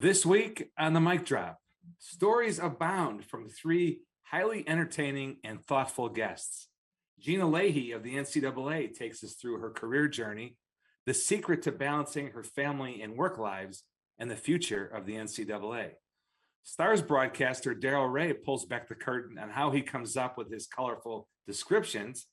This week on the mic drop, stories abound from three highly entertaining and thoughtful guests. Gina Lehe of the NCAA takes us through her career journey, the secret to balancing her family and work lives, and the future of the NCAA. Stars broadcaster Daryl Reaugh pulls back the curtain on how he comes up with his colorful descriptions.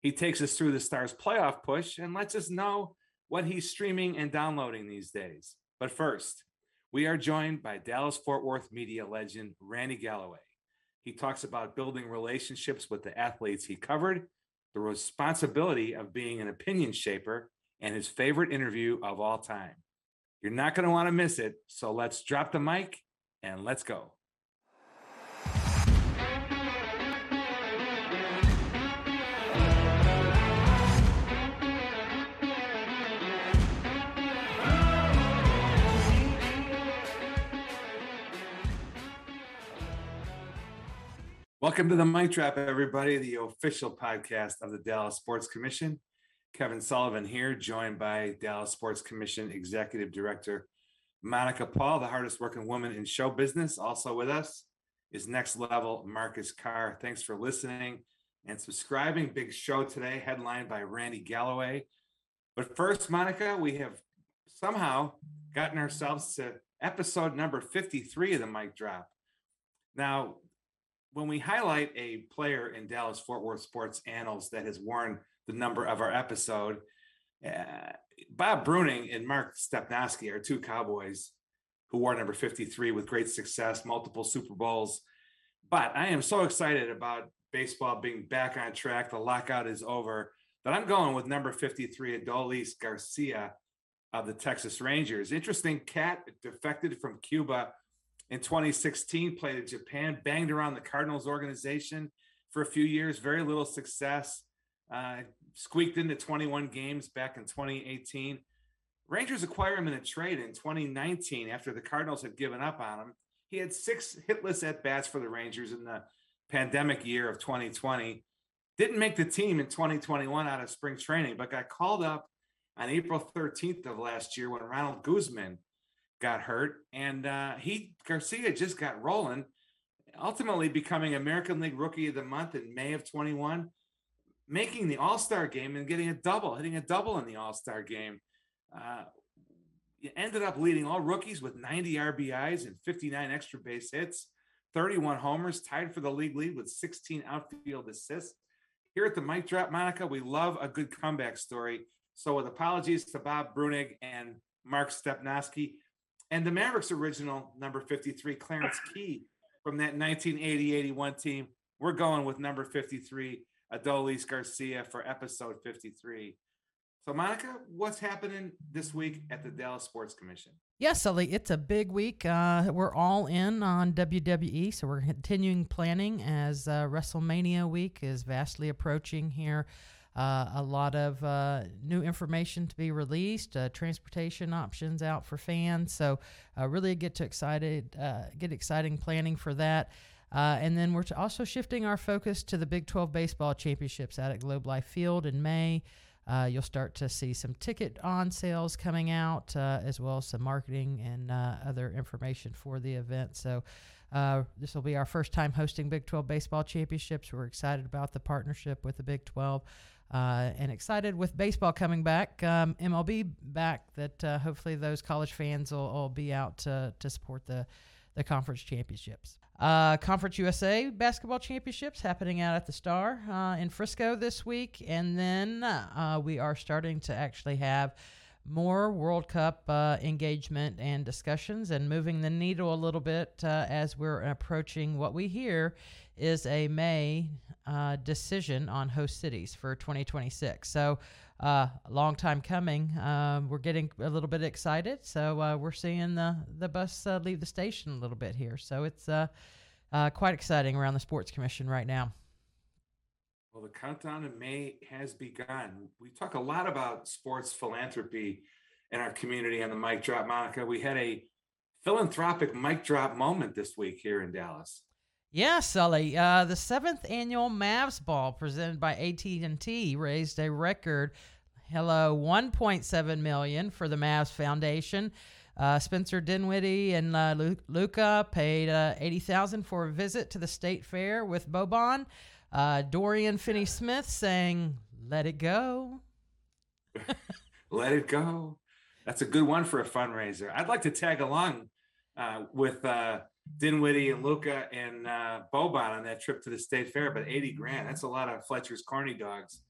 He takes us through the Stars playoff push and lets us know what he's streaming and downloading these days. But first, we are joined by Dallas Fort Worth media legend Randy Galloway. He talks about building relationships with the athletes he covered, the responsibility of being an opinion shaper, and his favorite interview of all time. You're not going to want to miss it. So let's drop the mic and let's go. Welcome to the Mic Drop, everybody, the official podcast of the Dallas Sports Commission. Kevin Sullivan here, joined by Dallas Sports Commission Executive Director Monica Paul, the hardest working woman in show business. Also with us is Next Level Marcus Carr. Thanks for listening and subscribing. Big show today, headlined by Randy Galloway. But first, Monica, we have somehow gotten ourselves to episode number 53 of the Mic Drop. Now, when we highlight a player in Dallas Fort Worth sports annals that has worn the number of our episode, uh, Bob Breunig and Mark Stepnoski are two Cowboys who wore number 53 with great success, multiple Super Bowls. But I am so excited about baseball being back on track. The lockout is over. That I'm going with number 53, Adolis Garcia of the Texas Rangers. Interesting cat defected from Cuba in 2016, played in Japan, banged around the Cardinals organization for a few years, very little success. Uh, squeaked into 21 games back in 2018. Rangers acquired him in a trade in 2019 after the Cardinals had given up on him. He had six hitless at bats for the Rangers in the pandemic year of 2020. Didn't make the team in 2021 out of spring training, but got called up on April 13th of last year when Ronald Guzman got hurt, and uh, he Garcia just got rolling, ultimately becoming American League Rookie of the Month in May of 21, making the All Star game and getting a double, hitting a double in the All Star game. Uh, ended up leading all rookies with 90 RBIs and 59 extra base hits, 31 homers, tied for the league lead with 16 outfield assists. Here at the Mic Drop, Monica, we love a good comeback story. So, with apologies to Bob Breunig and Mark Stepnoski, and the Mavericks original number 53, Clarence Kea from that 1980 81 team. We're going with number 53, Adolis Garcia for episode 53. So, Monica, what's happening this week at the Dallas Sports Commission? Yes, Sully, it's a big week. Uh, we're all in on WWE, so we're continuing planning as uh, WrestleMania week is vastly approaching here. Uh, a lot of uh, new information to be released, uh, transportation options out for fans. So uh, really get to excited, uh, get exciting planning for that. Uh, and then we're also shifting our focus to the Big 12 baseball championships out at Globe Life Field in May. you'll start to see some ticket on sales coming out, as well as some marketing and other information for the event. So. Uh, this will be our first time hosting Big 12 baseball championships. We're excited about the partnership with the Big 12 uh, and excited with baseball coming back, um, MLB back. That uh, hopefully those college fans will, will, be out to, to support the the conference championships. Uh, conference USA basketball championships happening out at the Star uh, in Frisco this week, and then uh, we are starting to actually have more World Cup uh, engagement and discussions and moving the needle a little bit as we're approaching what we hear is a May uh, decision on host cities for 2026. So, uh, a long time coming. Um, we're getting a little bit excited. So, uh, we're seeing the, the bus uh, leave the station a little bit here. So, it's quite exciting around the Sports Commission right now. Well, the countdown in May has begun. We talk a lot about sports philanthropy in our community on the Mic Drop, Monica. We had a philanthropic mic drop moment this week here in Dallas. Yeah, Sully. Uh, the seventh annual Mavs Ball presented by AT&T raised a record, hello, 1.7 million for the Mavs Foundation. Uh, Spencer Dinwiddie and uh, Luka paid uh, eighty thousand for a visit to the state fair with Boban. Uh, Dorian Finney Smith saying, "Let it go." Let it go. That's a good one for a fundraiser. I'd like to tag along uh, with uh, Dinwiddie and Luka and uh, Boban on that trip to the state fair, but 80 grand, that's a lot of Fletcher's corny dogs.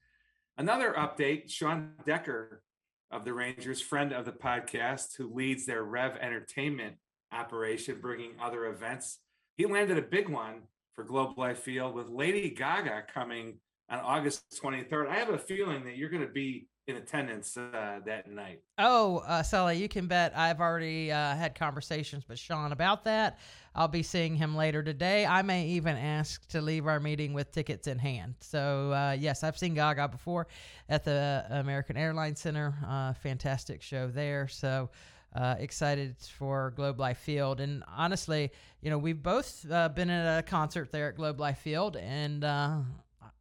Another update Sean Decker of the Rangers, friend of the podcast, who leads their Rev Entertainment operation, bringing other events. He landed a big one for Globe Life Field with Lady Gaga coming on August 23rd. I have a feeling that you're going to be in attendance uh, that night. Oh, uh, Sully, you can bet I've already uh, had conversations with Sean about that. I'll be seeing him later today. I may even ask to leave our meeting with tickets in hand. So, uh, yes, I've seen Gaga before at the American Airlines Center. Uh, fantastic show there. So, uh, excited for Globe Life Field. And honestly, you know, we've both uh, been at a concert there at Globe Life Field, and uh,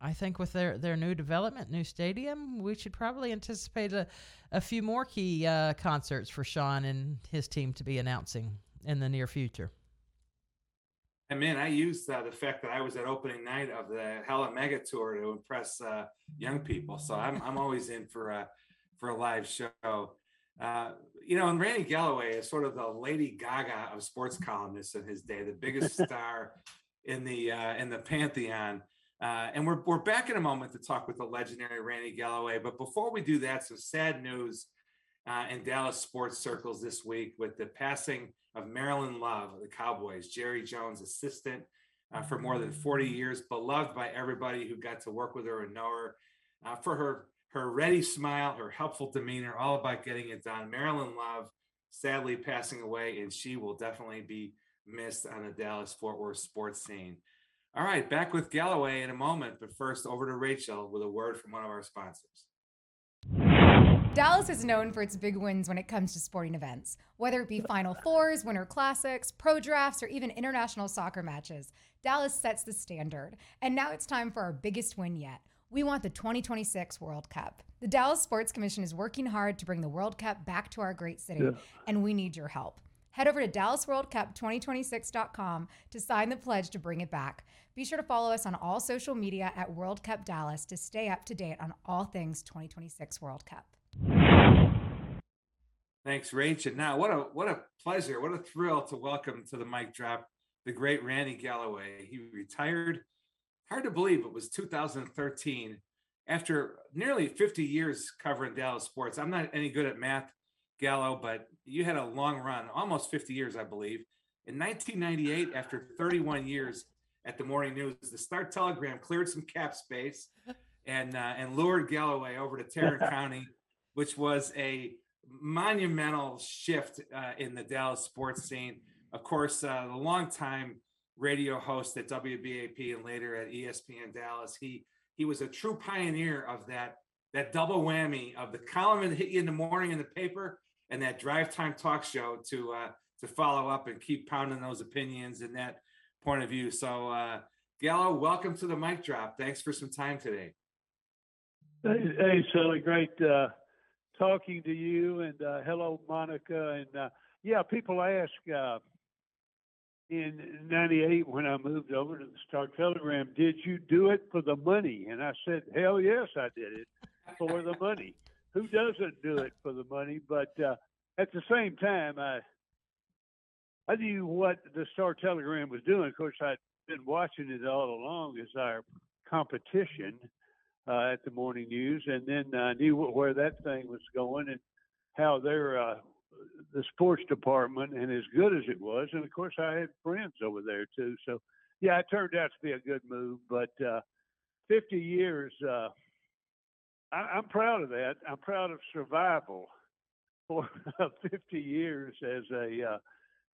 I think with their, their new development, new stadium, we should probably anticipate a, a few more key uh, concerts for Sean and his team to be announcing in the near future. And man, I used uh, the fact that I was at opening night of the Hella Mega Tour to impress uh, young people. So I'm, I'm always in for a for a live show. Uh, you know, and Randy Galloway is sort of the Lady Gaga of sports columnists in his day, the biggest star in the uh, in the pantheon. Uh, and we're, we're back in a moment to talk with the legendary Randy Galloway. But before we do that, some sad news uh, in Dallas sports circles this week with the passing of Marilyn Love the Cowboys, Jerry Jones' assistant uh, for more than 40 years, beloved by everybody who got to work with her and know her uh, for her her ready smile, her helpful demeanor, all about getting it done. Marilyn Love sadly passing away, and she will definitely be missed on the Dallas Fort Worth sports scene. All right, back with Galloway in a moment, but first over to Rachel with a word from one of our sponsors. Dallas is known for its big wins when it comes to sporting events, whether it be Final Fours, Winter Classics, Pro Drafts, or even international soccer matches. Dallas sets the standard. And now it's time for our biggest win yet. We want the 2026 World Cup. The Dallas Sports Commission is working hard to bring the World Cup back to our great city, yeah. and we need your help. Head over to DallasWorldCup2026.com to sign the pledge to bring it back. Be sure to follow us on all social media at World Cup Dallas to stay up to date on all things 2026 World Cup. Thanks, Rachel. Now, what a what a pleasure, what a thrill to welcome to the mic drop the great Randy Galloway. He retired. Hard to believe it was 2013 after nearly 50 years covering Dallas sports. I'm not any good at math, Gallo, but you had a long run, almost 50 years, I believe. In 1998, after 31 years at the Morning News, the Star Telegram cleared some cap space and uh, and lured Galloway over to Tarrant County, which was a monumental shift uh, in the Dallas sports scene. Of course, uh, the longtime radio host at WBAP and later at ESPN Dallas, he he was a true pioneer of that that double whammy of the column that hit you in the morning in the paper and that drive time talk show to uh, to follow up and keep pounding those opinions and that point of view. So, uh, Gallo, welcome to the mic drop. Thanks for some time today. Hey, Sully, great uh, talking to you, and uh, hello, Monica. And uh, yeah, people ask uh, in '98 when I moved over to the Star Telegram, did you do it for the money? And I said, hell yes, I did it for the money who doesn't do it for the money? But uh, at the same time, I I knew what the Star Telegram was doing. Of course, I'd been watching it all along as our competition uh, at the morning news, and then I knew where that thing was going and how their uh, the sports department and as good as it was, and of course I had friends over there too. So yeah, it turned out to be a good move. But uh, 50 years. Uh, I, am proud of that. I'm proud of survival for 50 years as a uh,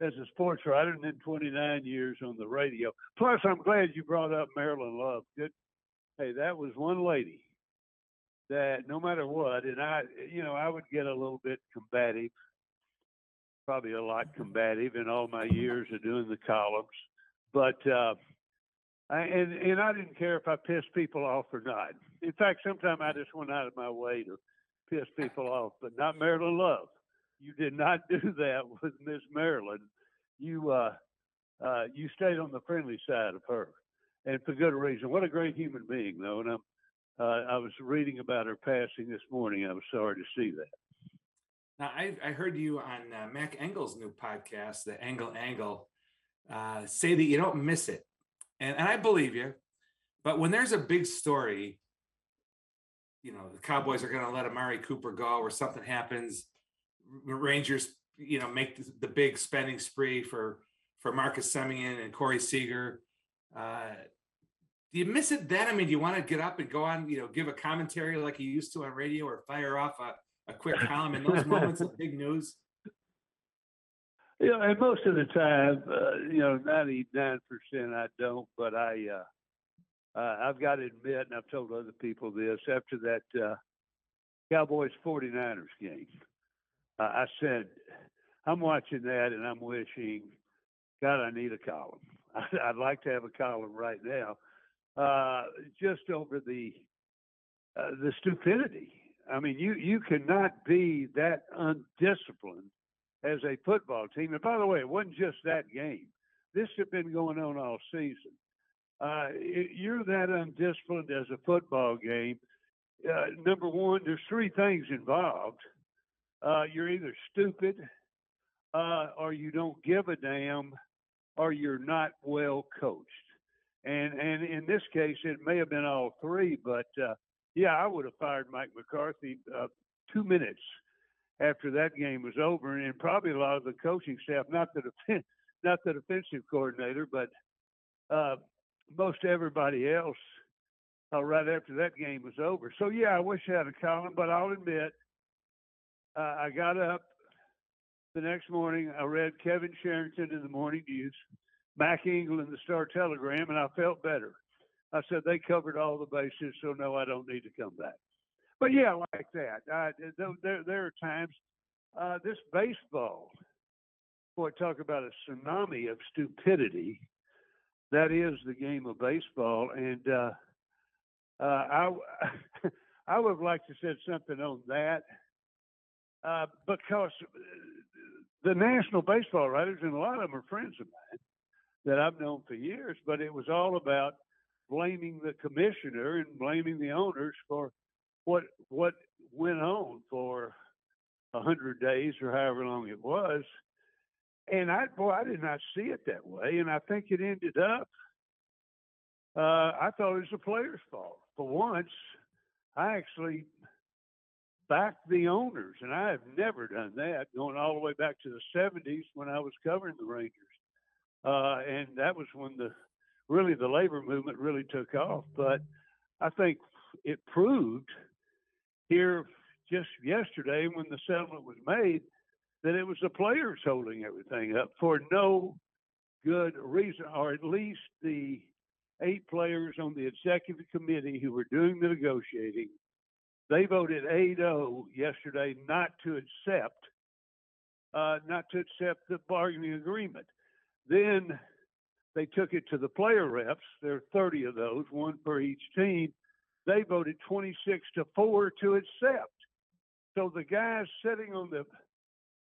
as a sports writer, and then 29 years on the radio. Plus, I'm glad you brought up Marilyn Love. Good. Hey, that was one lady that no matter what, and I, you know, I would get a little bit combative, probably a lot combative in all my years of doing the columns, but. Uh, I, and and I didn't care if I pissed people off or not. In fact, sometimes I just went out of my way to piss people off, but not Marilyn Love. you did not do that with Miss Marilyn. You uh, uh, you stayed on the friendly side of her, and for good reason. What a great human being, though. And I'm, uh, I was reading about her passing this morning. I was sorry to see that. Now, I, I heard you on uh, Mac Engel's new podcast, the Angle Angle, uh, say that you don't miss it, and and I believe you. But when there's a big story, you know the Cowboys are going to let Amari Cooper go, or something happens, Rangers, you know, make the, the big spending spree for for Marcus Semien and Corey Seager. Uh, do you miss it then? I mean, do you want to get up and go on, you know, give a commentary like you used to on radio, or fire off a a quick column in those moments of big news? Yeah, and most of the time, uh, you know, ninety nine percent I don't, but I, uh, uh, I've got to admit, and I've told other people this after that uh, Cowboys 49ers game, uh, I said, I'm watching that and I'm wishing, God, I need a column. I'd like to have a column right now, uh, just over the uh, the stupidity I mean, you you cannot be that undisciplined as a football team. And by the way, it wasn't just that game. This had been going on all season. Uh, you're that undisciplined as a football game. Uh, number one, there's three things involved. Uh, you're either stupid, uh, or you don't give a damn, or you're not well coached. And and in this case, it may have been all three, but uh, yeah, I would have fired Mike McCarthy uh, two minutes after that game was over, and probably a lot of the coaching staff, not the not the defensive coordinator, but uh, most everybody else. Uh, right after that game was over. So yeah, I wish I had a column, but I'll admit, uh, I got up the next morning. I read Kevin Sherrington in the morning news, Mac Engel, the Star Telegram, and I felt better. I said they covered all the bases, so no, I don't need to come back. But yeah, like that. I, there, there are times uh, this baseball. Boy, talk about a tsunami of stupidity. That is the game of baseball, and uh, uh, I I would have liked to said something on that uh, because the national baseball writers and a lot of them are friends of mine that I've known for years. But it was all about blaming the commissioner and blaming the owners for what what went on for a hundred days or however long it was. And I boy, I did not see it that way. And I think it ended up uh, I thought it was the players' fault. For once, I actually backed the owners, and I have never done that, going all the way back to the 70s when I was covering the Rangers. Uh, and that was when the really the labor movement really took off. But I think it proved here just yesterday when the settlement was made that it was the players holding everything up for no good reason, or at least the eight players on the executive committee who were doing the negotiating. They voted 8-0 yesterday not to accept, uh, not to accept the bargaining agreement. Then they took it to the player reps. There are 30 of those, one for each team. They voted 26 to 4 to accept. So the guys sitting on the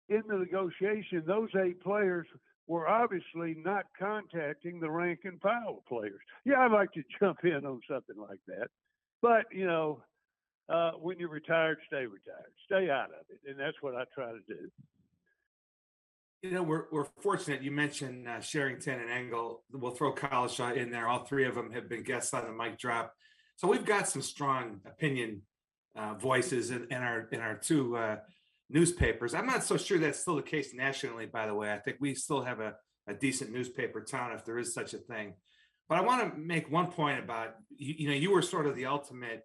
in the negotiation, those eight players were obviously not contacting the rank and file players. Yeah, I'd like to jump in on something like that. But, you know, uh, when you're retired, stay retired. Stay out of it. And that's what I try to do you know, we're, we're fortunate. You mentioned uh, Sherrington and Engel. We'll throw Cowlishaw in there. All three of them have been guests on the mic drop. So we've got some strong opinion uh, voices in, in, our in our two uh, newspapers. I'm not so sure that's still the case nationally. By the way, I think we still have a, a decent newspaper town if there is such a thing. But I want to make one point about you, you know you were sort of the ultimate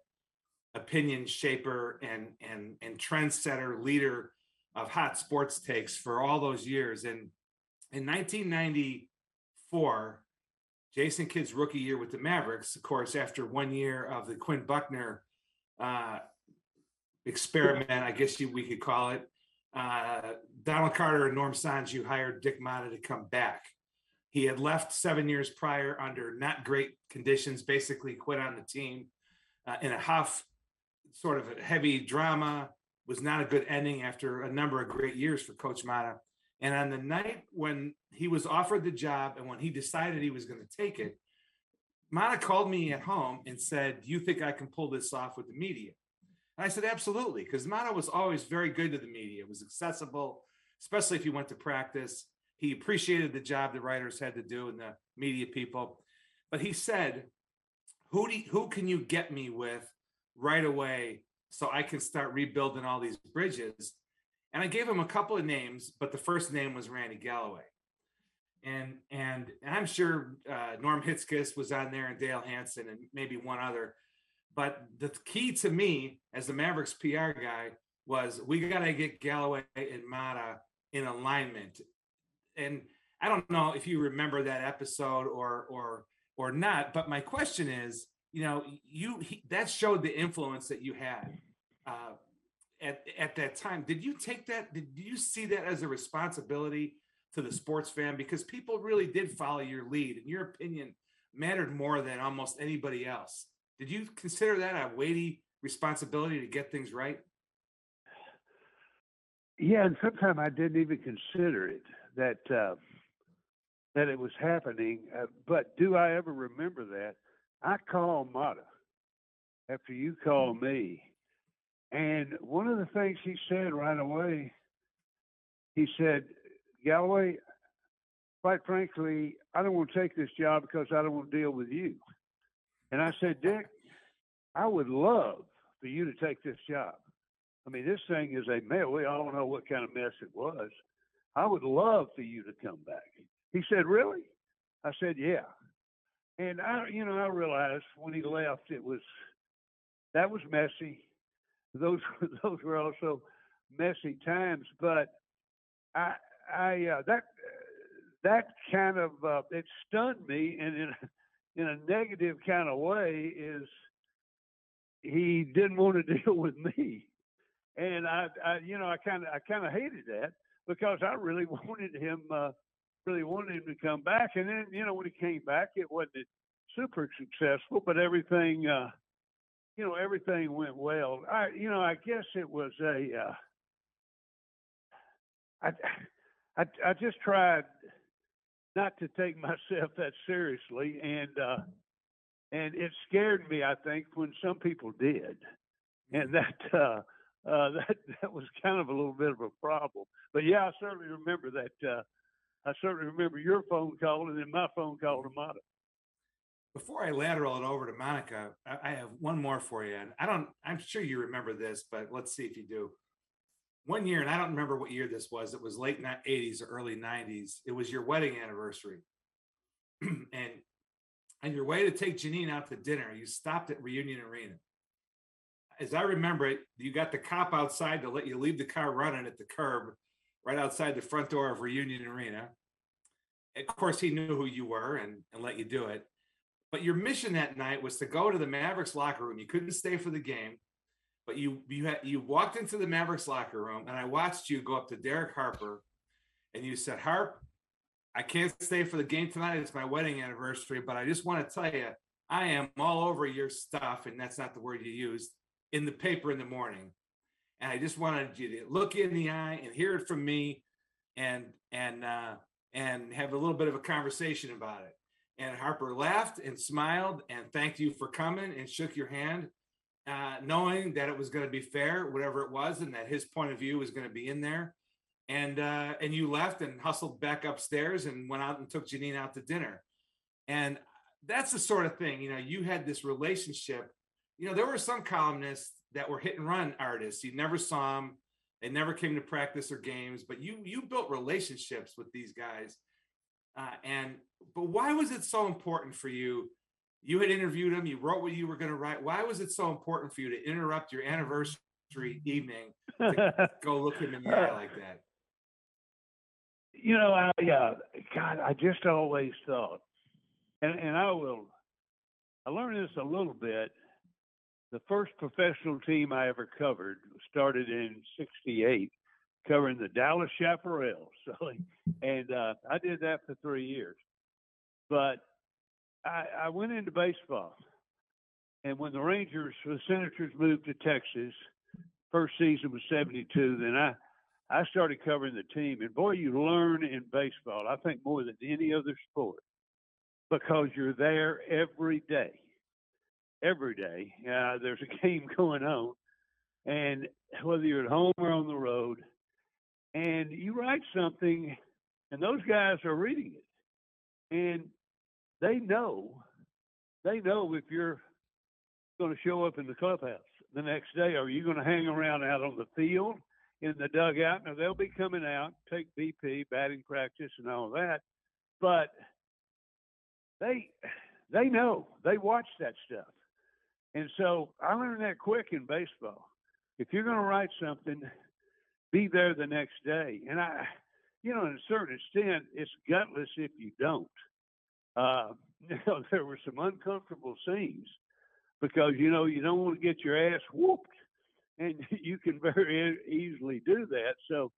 opinion shaper and and and trendsetter leader of hot sports takes for all those years. And in 1994, Jason Kidd's rookie year with the Mavericks, of course, after one year of the Quinn Buckner uh, experiment, I guess you, we could call it, uh, Donald Carter and Norm Sonju hired Dick Motta to come back. He had left seven years prior under not great conditions, basically quit on the team uh, in a huff, sort of a heavy drama was not a good ending after a number of great years for Coach Motta. And on the night when he was offered the job and when he decided he was going to take it, Motta called me at home and said, Do you think I can pull this off with the media? And I said, Absolutely, because Motta was always very good to the media. It was accessible, especially if you went to practice. He appreciated the job the writers had to do and the media people. But he said, Who, do you, who can you get me with right away so I can start rebuilding all these bridges? And I gave him a couple of names, but the first name was Randy Galloway and and, and I'm sure uh, Norm Hitzges was on there and Dale Hansen and maybe one other. But the key to me as the Mavericks PR guy was we got to get Galloway and Motta in alignment. And I don't know if you remember that episode or or or not, but my question is, you know, you he, that showed the influence that you had uh, at at that time. Did you take that? Did you see that as a responsibility to the sports fan because people really did follow your lead and your opinion mattered more than almost anybody else. Did you consider that a weighty responsibility to get things right? Yeah, and sometimes I didn't even consider it that uh, that it was happening. Uh, but do I ever remember that? I called Motta after you called me, and one of the things he said right away, he said, Galloway, quite frankly, I don't want to take this job because I don't want to deal with you. And I said, Dick, I would love for you to take this job. I mean, this thing is a mess. We all know what kind of mess it was. I would love for you to come back. He said, Really? I said, Yeah. And I, you know, I realized when he left, it was that was messy. Those those were also messy times. But I I uh, that that kind of uh, it stunned me, and in in a negative kind of way is he didn't want to deal with me, and I, I you know I kind of I kind of hated that because I really wanted him uh, really wanted him to come back, and then you know when he came back, it wasn't super successful, but everything. Uh, you know everything went well. I, you know, I guess it was a. Uh, I, I, I just tried not to take myself that seriously, and uh, and it scared me. I think when some people did, and that uh, uh, that that was kind of a little bit of a problem. But yeah, I certainly remember that. Uh, I certainly remember your phone call and then my phone call to Monica. Before I lateral it over to Monica, I have one more for you, and I don't. I'm sure you remember this, but let's see if you do one year, and I don't remember what year this was. It was late 80s or early 90s. It was your wedding anniversary. and on your way to take Janine out to dinner, you stopped at Reunion Arena. As I remember it, you got the cop outside to let you leave the car running at the curb right outside the front door of Reunion Arena. Of course, he knew who you were and, and let you do it. But your mission that night was to go to the Mavericks locker room. You couldn't stay for the game but you you had you walked into the Mavericks locker room and I watched you go up to Derek Harper and you said, Harp, I can't stay for the game tonight. It's my wedding anniversary, but I just want to tell you, I am all over your stuff, and that's not the word you used in the paper in the morning. And I just wanted you to look in the eye and hear it from me and and uh and have a little bit of a conversation about it. And Harper laughed and smiled and thanked you for coming and shook your hand uh, knowing that it was going to be fair, whatever it was, and that his point of view was going to be in there. And uh, and you left and hustled back upstairs and went out and took Janine out to dinner. And that's the sort of thing, you know, you had this relationship. You know, there were some columnists that were hit and run artists. You never saw them. They never came to practice or games, but you you built relationships with these guys. Uh, and but why was it so important for you you had interviewed him, you wrote what you were going to write. Why was it so important for you to interrupt your anniversary evening to go look him in the eye like that? You know, I uh, God, I just always thought, and and I will, I learned this a little bit. The first professional team I ever covered started in '68, covering the Dallas Chaparrals. So, and uh, I did that for three years. But I, I went into baseball, and when the Rangers, the Senators moved to Texas, first season was 72. Then I, I started covering the team. And boy, you learn in baseball, I think more than any other sport, because you're there every day. Every day. Uh, there's a game going on. And whether you're at home or on the road, and you write something, and those guys are reading it. And they know, they know if you're going to show up in the clubhouse the next day? Are you're going to hang around out on the field in the dugout? Now they'll be coming out, take BP, batting practice, and all that, but they they know they watch that stuff, and so I learned that quick in baseball. If you're going to write something, be there the next day, and I. You know, in a certain extent, it's gutless if you don't. Uh, you know, there were some uncomfortable scenes because you know you don't want to get your ass whooped, and you can very easily do that. So,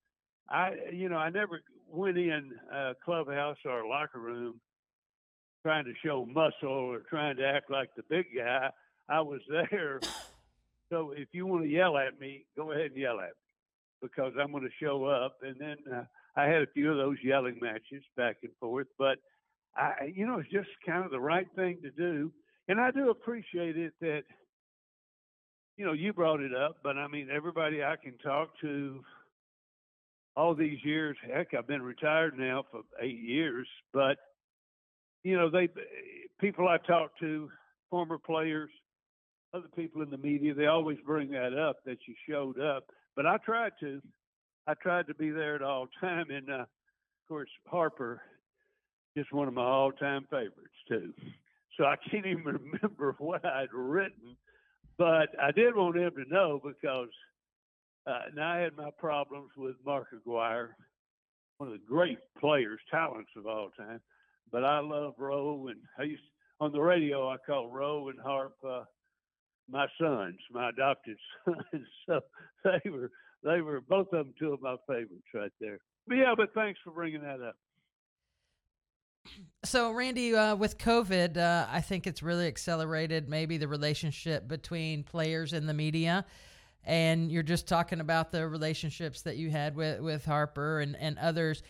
I you know I never went in a clubhouse or locker room trying to show muscle or trying to act like the big guy. I was there. So if you want to yell at me, go ahead and yell at me because I'm going to show up. And then uh, I had a few of those yelling matches back and forth, but I, you know, it's just kind of the right thing to do and I do appreciate it that you know you brought it up, but I mean everybody I can talk to all these years. Heck, I've been retired now for eight years, but you know they people I talk to, former players, other people in the media, they always bring that up that you showed up. But I tried to, I tried to be there at all time, and uh, of course Harper, just one of my all-time favorites too so I can't even remember what I'd written. But I did want him to know because uh, now I had my problems with Mark Aguirre, one of the great players, talents of all time. But I love Rowe, and I used on the radio I call Rowe and Harp uh, my sons, my adopted sons. so they were they were both of them two of my favorites right there. But yeah, but thanks for bringing that up. So, Randy, uh, with COVID, uh, I think it's really accelerated maybe the relationship between players and the media. And you're just talking about the relationships that you had with, with Harper and, and others.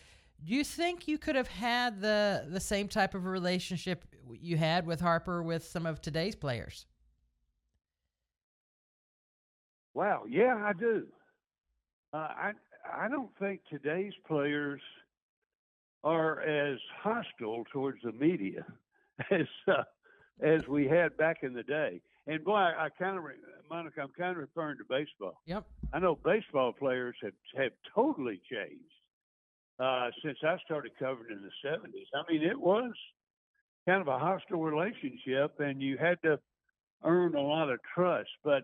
Do you think you could have had the, the same type of relationship you had with Harper with some of today's players? Wow, yeah, I do. Uh, I I don't think today's players – are as hostile towards the media as uh, as we had back in the day. And boy, I, I kind of, re- Monica, I'm kind of referring to baseball. Yep. I know baseball players have have totally changed uh, since I started covering in the '70s. I mean, it was kind of a hostile relationship, and you had to earn a lot of trust. But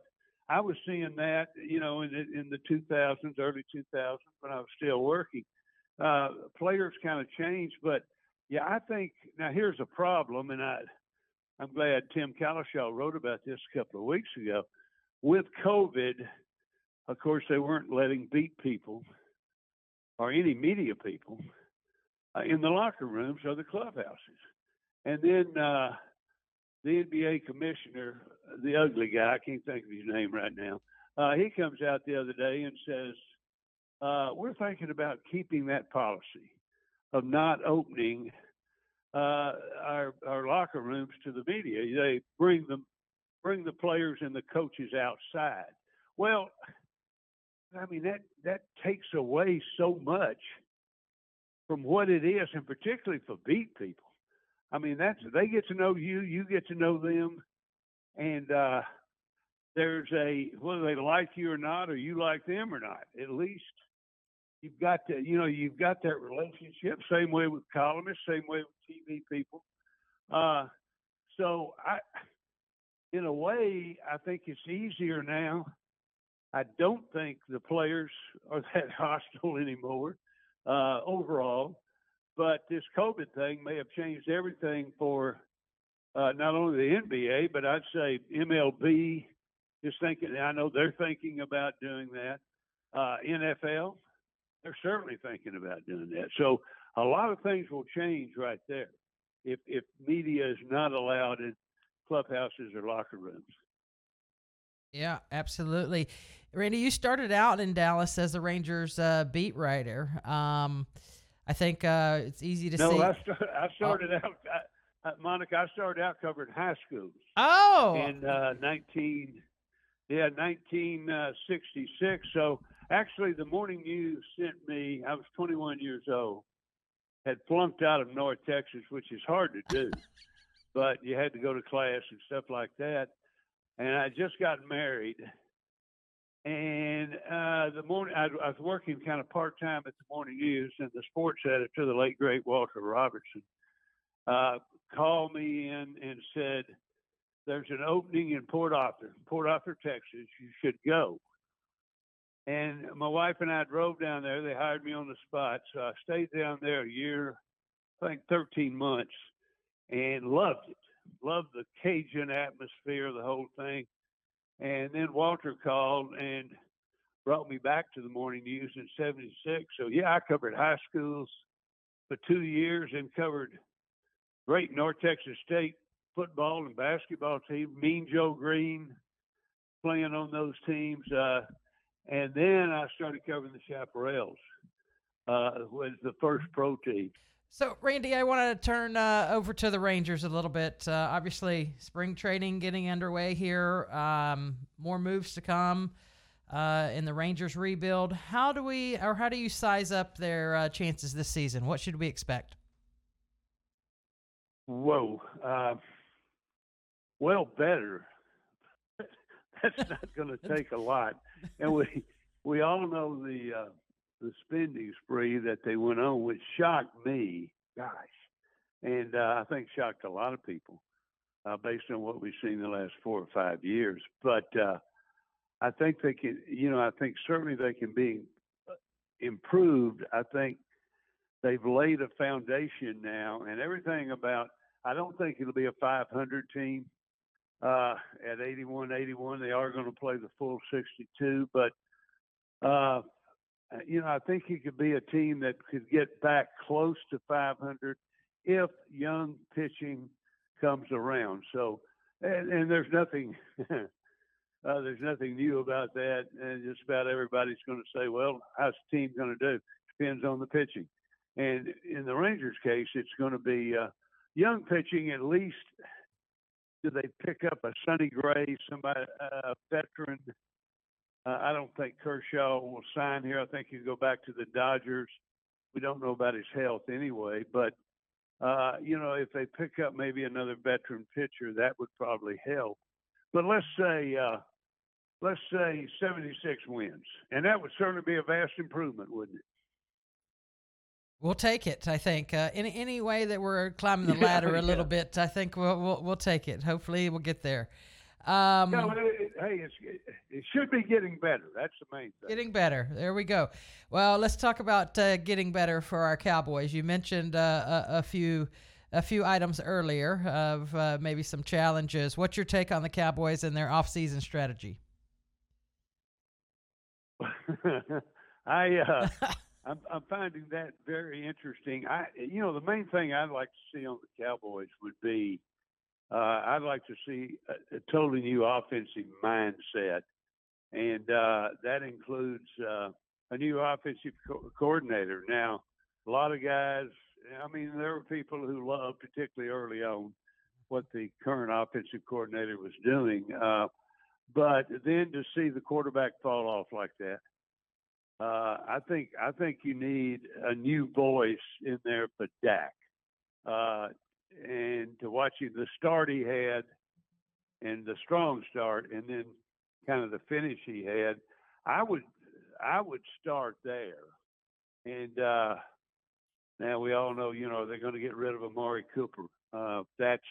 I was seeing that, you know, in the, in the 2000s, early 2000s, when I was still working uh, players kind of change. But yeah, I think now here's a problem, and I I'm glad Tim Cowlishaw wrote about this a couple of weeks ago. With COVID, of course, they weren't letting beat people or any media people uh, in the locker rooms or the clubhouses. And then uh, the NBA commissioner, the ugly guy, I can't think of his name right now, uh, he comes out the other day and says, uh, we're thinking about keeping that policy of not opening uh, our our locker rooms to the media. They bring them bring the players and the coaches outside. Well, I mean that that takes away so much from what it is, and particularly for beat people. I mean that's they get to know you, you get to know them, and uh, there's a whether they like you or not, or you like them or not. At least you've got to, you know, you've got that relationship. Same way with columnists, same way with TV people. Uh, so I, in a way, I think it's easier now. I don't think the players are that hostile anymore uh, overall, but this COVID thing may have changed everything for uh, not only the NBA, but I'd say MLB is thinking. I know they're thinking about doing that. Uh, NFL, they're certainly thinking about doing that. So a lot of things will change right there if if media is not allowed in clubhouses or locker rooms. Yeah, absolutely. Randy, you started out in Dallas as a Rangers uh, beat writer. Um, I think uh, it's easy to no, see. I, start, I started out, I, Monica. I started out covering high schools oh, in uh, nineteen, yeah, nineteen sixty six. So actually, the Morning News sent me. I was twenty one years old, had flunked out of North Texas, which is hard to do, but you had to go to class and stuff like that. And I just got married, and uh, the morning I, I was working kind of part time at the Morning News, and the sports editor, the late great Walter Robertson, uh, called me in and said, "There's an opening in Port Arthur, Port Arthur, Texas. You should go." And my wife and I drove down there. They hired me on the spot, so I stayed down there a year, I think 13 months, and loved it. Loved the Cajun atmosphere, the whole thing. And then Walter called and brought me back to the morning news in 76. So, yeah, I covered high schools for two years and covered great North Texas State football and basketball team, Mean Joe Greene playing on those teams. Uh, and then I started covering the Chaparrals, uh, was the first pro team. So, Randy, I want to turn uh, over to the Rangers a little bit. Uh, obviously, spring training getting underway here. Um, more moves to come uh, in the Rangers rebuild. How do we, or how do you size up their uh, chances this season? What should we expect? Whoa. Uh, well, better. That's not going to take a lot, and we we all know the uh, the spending spree that they went on, which shocked me, gosh, and uh, I think shocked a lot of people uh, based on what we've seen the last four or five years. But uh, I think they can, you know, I think certainly they can be uh, improved. I think they've laid a foundation now, and everything about. I don't think it'll be a 500 team uh, at 81 81. They are going to play the full 62, but uh, you know, I think he could be a team that could get back close to 500 if young pitching comes around. So, and, and there's nothing. Uh, there's nothing new about that, and just about everybody's going to say, "Well, how's the team going to do?" Depends on the pitching, and in the Rangers' case, it's going to be uh, young pitching. At least, do they pick up a Sonny Gray, somebody, a veteran uh, I don't think Kershaw will sign here. I think he'll go back to the Dodgers. We don't know about his health anyway, but uh, you know, if they pick up maybe another veteran pitcher, that would probably help. But let's say, uh, let's say 76 wins, and that would certainly be a vast improvement, wouldn't it? We'll take it. I think uh, any any way that we're climbing the ladder yeah, a little yeah. bit, I think we'll, we'll we'll take it. Hopefully, we'll get there. Um, no, it, hey, it's, it should be getting better. That's the main thing. Getting better. There we go. Well, let's talk about uh, getting better for our Cowboys. You mentioned uh, a, a, few a few items earlier of uh, maybe some challenges. What's your take on the Cowboys and their offseason strategy? I uh, I'm, I'm finding that very interesting. I you know the main thing I'd like to see on the Cowboys would be uh, I'd like to see a, a, totally new offensive mindset, and uh, that includes uh, a new offensive co- coordinator. Now, a lot of guys. I mean, there were people who loved, particularly early on, what the current offensive coordinator was doing. Uh, but then to see the quarterback fall off like that, uh, I think I think you need a new voice in there for Dak. Uh, and to watching the start he had and the strong start and then kind of the finish he had, I would I would start there. And uh, now we all know, you know, they're going to get rid of Amari Cooper. Uh, that's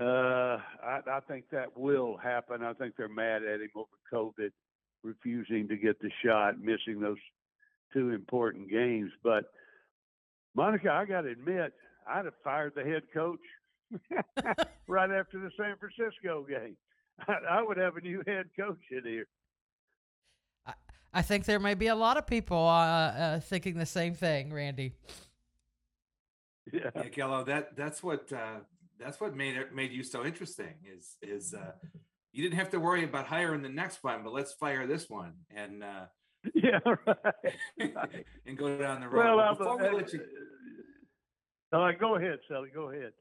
uh, I, I think that will happen. I think they're mad at him over COVID, refusing to get the shot, missing those two important games. But Monica, I got to admit, I'd have fired the head coach right after the San Francisco game. I, I, would have a new head coach in here. I, I think there may be a lot of people uh, uh, thinking the same thing, Randy. Yeah, yeah Gallo, that that's what uh, that's what made it made you so interesting. Is is uh, you didn't have to worry about hiring the next one, but let's fire this one and uh, yeah, right. and go down the road. Well, before I'm, we let you, uh, go ahead, Sally. Go ahead.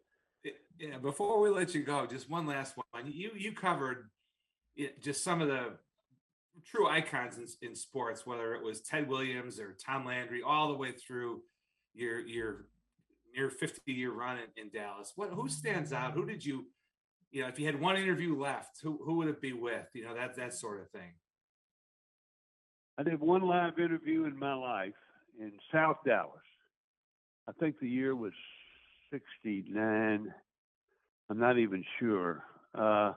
Yeah, before we let you go, just one last one. You you covered it, just some of the true icons in, in sports, whether it was Ted Williams or Tom Landry, all the way through your your near 50 year run in, in Dallas. What who stands out? Who did you, you know, if you had one interview left, who who would it be with? You know, that that sort of thing. I did one live interview in my life in South Dallas. I think the year was 69. I'm not even sure. Uh,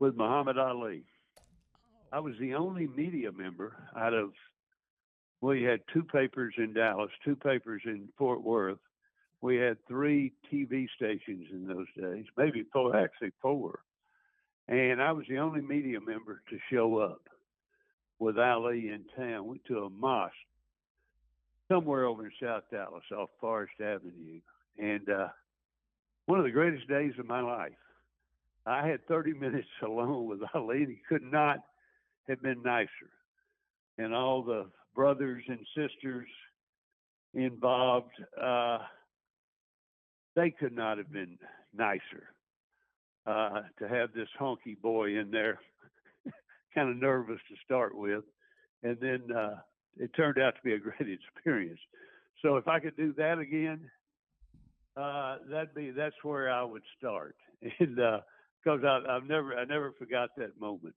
with Muhammad Ali. I was the only media member out of, well, you had two papers in Dallas, two papers in Fort Worth. We had three TV stations in those days, maybe four, actually four. And I was the only media member to show up with Ali in town. Went to a mosque somewhere over in South Dallas off Forest Avenue. And uh, one of the greatest days of my life. I had 30 minutes alone with Ali, and he could not have been nicer. And all the brothers and sisters involved, uh, they could not have been nicer. Uh, to have this honky boy in there, kind of nervous to start with, and then uh, it turned out to be a great experience. So if I could do that again, uh, that'd be that's where I would start, and because uh, I've never I never forgot that moment.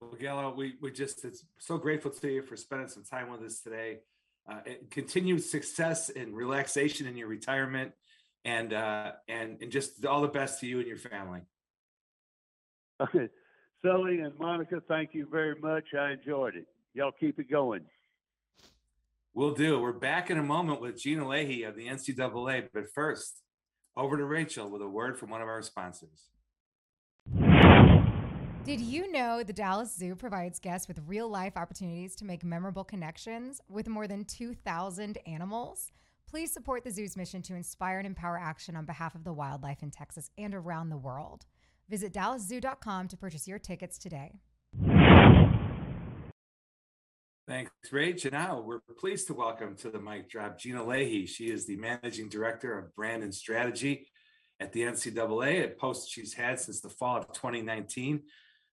Well, Gallo, we we just it's so grateful to you for spending some time with us today. Uh, continued success and relaxation in your retirement, and uh, and and just all the best to you and your family. Okay. Sully and Monica, thank you very much. I enjoyed it. Y'all keep it going. We'll do. We're back in a moment with Gina Lehe of the NCAA. But first, over to Rachel with a word from one of our sponsors. Did you know the Dallas Zoo provides guests with real life opportunities to make memorable connections with more than 2,000 animals? Please support the zoo's mission to inspire and empower action on behalf of the wildlife in Texas and around the world. Visit DallasZoo.com to purchase your tickets today. Thanks, Rach. And now we're pleased to welcome to the mic drop Gina Lehe. She is the managing director of brand and strategy at the NCAA, a post she's had since the fall of 2019.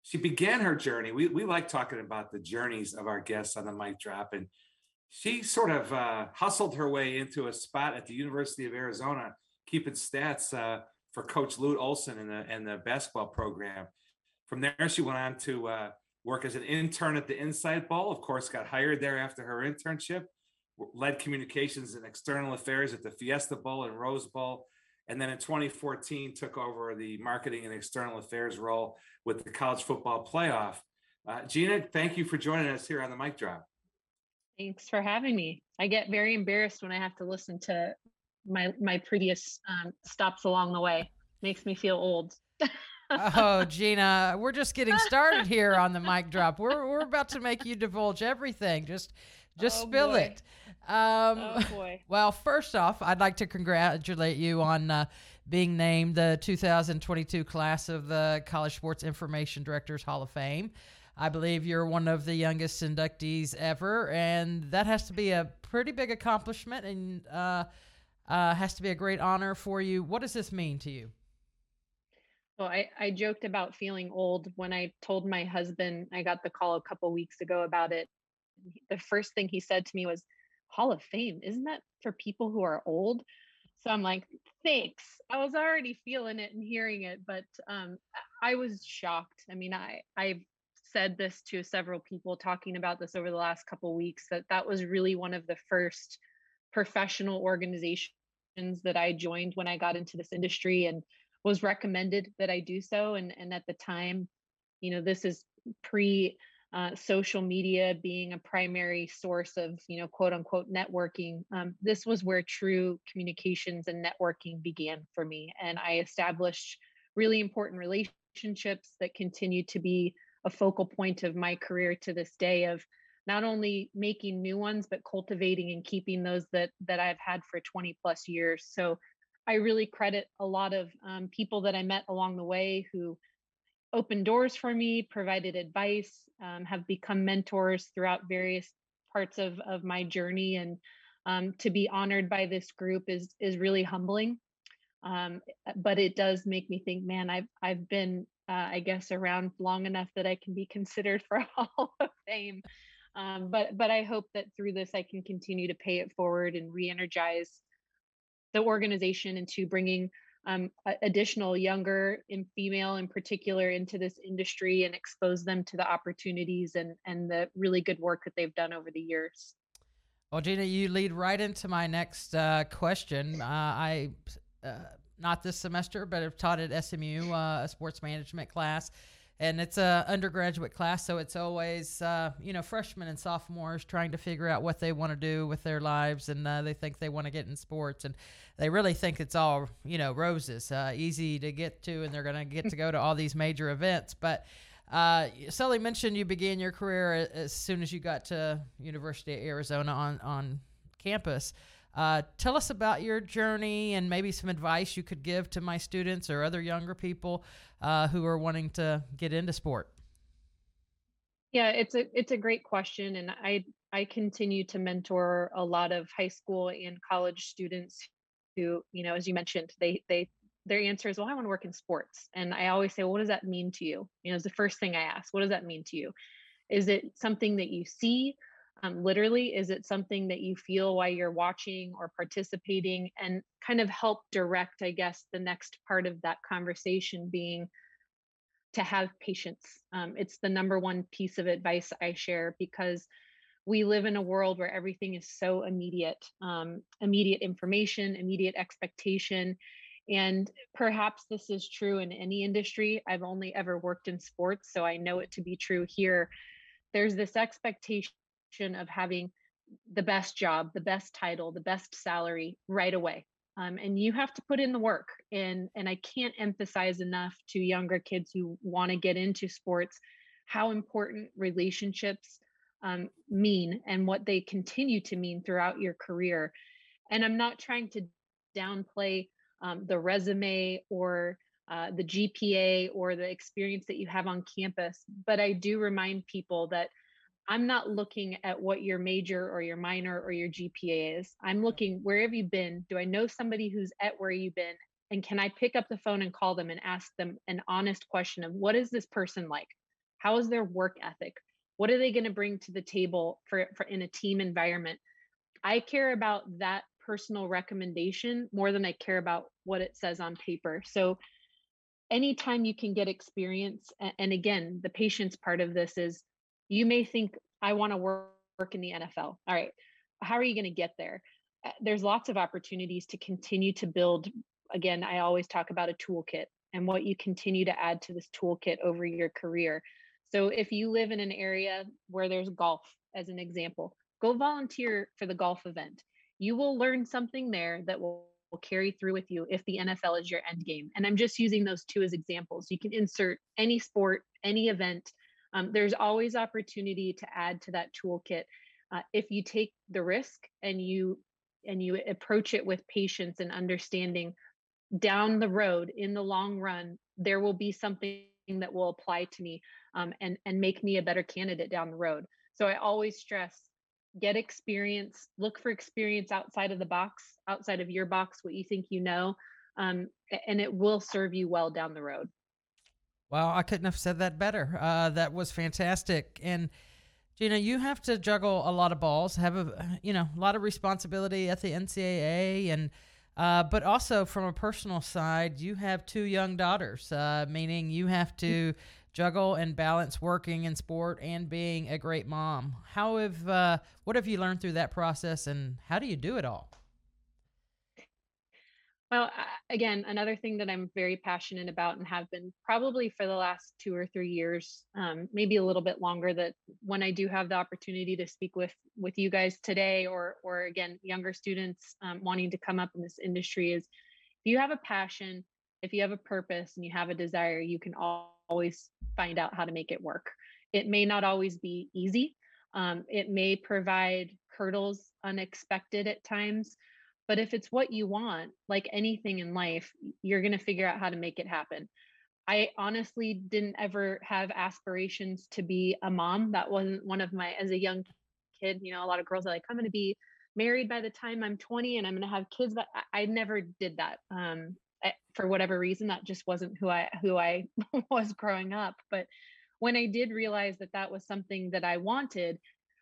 She began her journey. We, we like talking about the journeys of our guests on the mic drop. And she sort of uh, hustled her way into a spot at the University of Arizona, keeping stats uh, for Coach Lute Olson and the, and the basketball program. From there, she went on to uh, work as an intern at the Insight Bowl. Of course, got hired there after her internship, led communications and external affairs at the Fiesta Bowl and Rose Bowl. And then in 2014, took over the marketing and external affairs role with the college football playoff. Uh, Gina, thank you for joining us here on the mic drop. Thanks for having me. I get very embarrassed when I have to listen to my my previous um, stops along the way. Makes me feel old. oh, Gina, we're just getting started here on the mic drop. We're we're about to make you divulge everything. Just just oh, spill boy. it. Um, oh boy. Well, first off, I'd like to congratulate you on uh, being named the 2022 class of the College Sports Information Directors Hall of Fame. I believe you're one of the youngest inductees ever, and that has to be a pretty big accomplishment and uh, uh, has to be a great honor for you. What does this mean to you? Well, I, I joked about feeling old when I told my husband I got the call a couple weeks ago about it. The first thing he said to me was, Hall of Fame, isn't that for people who are old? So I'm like, thanks. I was already feeling it and hearing it, but um, I was shocked. I mean, I I've said this to several people talking about this over the last couple weeks that that was really one of the first professional organizations that I joined when I got into this industry and was recommended that I do so. And, and at the time, you know, this is pre uh, social media being a primary source of, you know, quote unquote networking. Um, this was where true communications and networking began for me. And I established really important relationships that continue to be a focal point of my career to this day of not only making new ones but cultivating and keeping those that that I've had for 20 plus years. So I really credit a lot of um, people that I met along the way who opened doors for me, provided advice, um, have become mentors throughout various parts of, of my journey. And um, to be honored by this group is is really humbling. Um, but it does make me think, man, I've I've been, uh, I guess, around long enough that I can be considered for Hall of Fame. Um, but but I hope that through this I can continue to pay it forward and re-energize the organization into bringing um, additional younger and female in particular into this industry and expose them to the opportunities and and the really good work that they've done over the years. Well, Gina, you lead right into my next uh, question. Uh, I uh, not this semester, but I've taught at SMU uh, a sports management class and it's a undergraduate class so it's always uh, you know freshmen and sophomores trying to figure out what they want to do with their lives and uh, they think they want to get in sports and they really think it's all you know roses uh, easy to get to and they're going to get to go to all these major events but uh, Sully mentioned you began your career as soon as you got to University of Arizona on on campus. Uh, tell us about your journey and maybe some advice you could give to my students or other younger people uh, who are wanting to get into sport. Yeah, it's a it's a great question, and I I continue to mentor a lot of high school and college students who, you know, as you mentioned, they they their answer is, well, I want to work in sports, and I always say, well, what does that mean to you? You know, it's the first thing I ask. What does that mean to you? Is it something that you see? Um, literally, is it something that you feel while you're watching or participating and kind of help direct, I guess, the next part of that conversation being to have patience. Um, it's the number one piece of advice I share because we live in a world where everything is so immediate um, immediate information, immediate expectation. And perhaps this is true in any industry. I've only ever worked in sports, so I know it to be true here. There's this expectation of having the best job, the best title, the best salary right away. Um, and you have to put in the work. And and I can't emphasize enough to younger kids who want to get into sports how important relationships um, mean and what they continue to mean throughout your career. And I'm not trying to downplay um, the resume or uh, the GPA or the experience that you have on campus, but I do remind people that I'm not looking at what your major or your minor or your GPA is. I'm mm-hmm. looking where have you been? Do I know somebody who's at where you've been? And can I pick up the phone and call them and ask them an honest question of what is this person like? How is their work ethic? What are they going to bring to the table for, for in a team environment? I care about that personal recommendation more than I care about what it says on paper. So anytime you can get experience, and again, the patience part of this is you may think, I want to work, work in the NFL. All right. How are you going to get there? Uh, there's lots of opportunities to continue to build. Again, I always talk about a toolkit and what you continue to add to this toolkit over your career. So if you live in an area where there's golf, as an example, go volunteer for the golf event. You will learn something there that will, will carry through with you if the NFL is your end game. And I'm just using those two as examples. You can insert any sport, any event, um, there's always opportunity to add to that toolkit uh, if you take the risk and you and you approach it with patience and understanding down the road in the long run there will be something that will apply to me um, and and make me a better candidate down the road. So i always stress get experience look for experience outside of the box outside of your box what you think you know um, and it will serve you well down the road well, I couldn't have said that better. Uh, that was fantastic. And Gina, you have to juggle a lot of balls, have a you know a lot of responsibility at the NCAA, and uh, but also from a personal side, you have two young daughters, uh, meaning you have to juggle and balance working in sport and being a great mom. How have uh, what have you learned through that process, and how do you do it all? Well, again, another thing that I'm very passionate about and have been probably for the last two or three years, um, maybe a little bit longer. That when I do have the opportunity to speak with with you guys today, or or again, younger students um, wanting to come up in this industry, is if you have a passion, if you have a purpose, and you have a desire, you can always find out how to make it work. It may not always be easy. Um, it may provide hurdles unexpected at times But if it's what you want, like anything in life, you're going to figure out how to make it happen. I honestly didn't ever have aspirations to be a mom. That wasn't one of my, as a young kid, you know, a lot of girls are like, I'm going to be married by the time I'm 20 and I'm going to have kids. But I, never did that. Um, I, for whatever reason, that just wasn't who I, who I was growing up. But when I did realize that that was something that I wanted,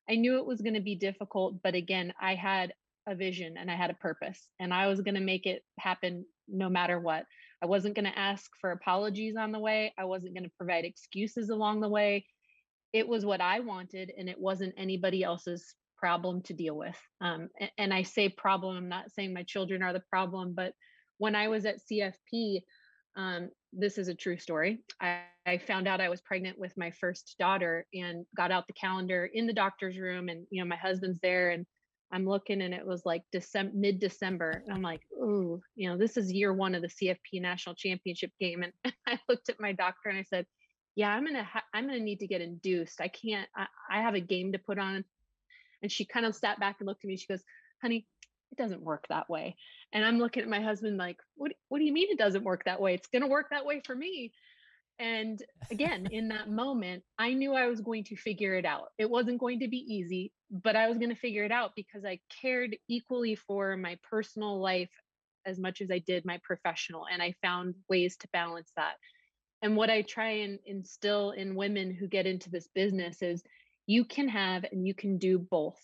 I knew it was going to be difficult. But again, I had a vision and I had a purpose and I was going to make it happen no matter what. I wasn't going to ask for apologies on the way. I wasn't going to provide excuses along the way. It was what I wanted and it wasn't anybody else's problem to deal with. Um, and, and I say problem, I'm not saying my children are the problem, but when I was at CFP, um, this is a true story. I, I, found out I was pregnant with my first daughter and got out the calendar in the doctor's room, and you know my husband's there, and I'm looking and it was like December, mid December. I'm like, oh, you know, this is year one of the CFP national championship game. And I looked at my doctor and I said, yeah, I'm going to, ha- I'm going to need to get induced. I can't, I, I have a game to put on. And she kind of sat back and looked at me. She goes, honey, it doesn't work that way. And I'm looking at my husband like, what, what do you mean it doesn't work that way? It's going to work that way for me. And again, in that moment, I knew I was going to figure it out. It wasn't going to be easy, but I was going to figure it out because I cared equally for my personal life as much as I did my professional. And I found ways to balance that. And what I try and instill in women who get into this business is you can have and you can do both.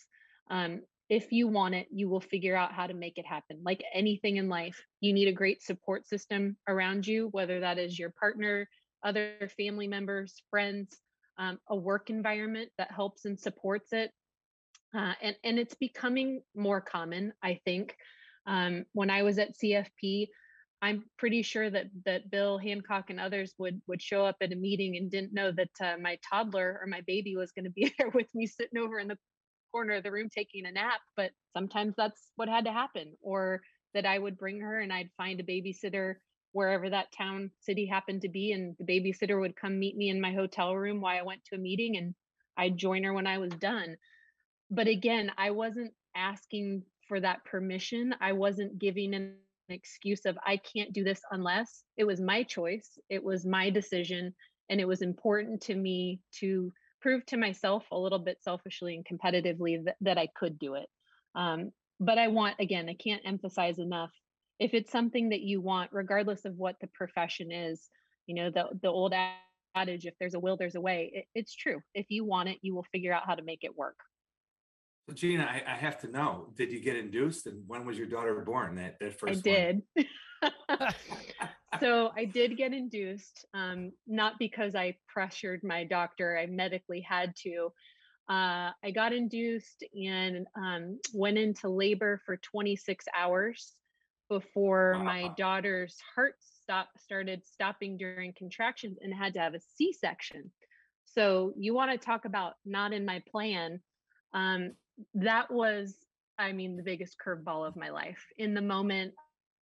Um, if you want it, you will figure out how to make it happen. Like anything in life, you need a great support system around you, whether that is your partner, other family members, friends, um, a work environment that helps and supports it. Uh, and, and it's becoming more common, I think. Um, when I was at CFP, I'm pretty sure that that Bill Hancock and others would would show up at a meeting and didn't know that uh, my toddler or my baby was going to be there with me sitting over in the corner of the room taking a nap. But sometimes that's what had to happen, or that I would bring her and I'd find a babysitter wherever that town city happened to be and the babysitter would come meet me in my hotel room while I went to a meeting and I'd join her when I was done. But again, I wasn't asking for that permission. I wasn't giving an excuse of I can't do this unless it was my choice, it was my decision and it was important to me to prove to myself a little bit selfishly and competitively that, that I could do it. Um, but I want again, I can't emphasize enough if it's something that you want, regardless of what the profession is, you know, the the old adage, if there's a will, there's a way. It, it's true. If you want it, you will figure out how to make it work. So Gina, I, I, have to know, did you get induced and when was your daughter born? That that first I did. so I did get induced, um, not because I pressured my doctor, I medically had to. Uh, I got induced and um, went into labor for 26 hours before wow. my daughter's heart stop started stopping during contractions and had to have a C-section. So you want to talk about not in my plan. Um, that was, I mean, the biggest curveball of my life. In the moment,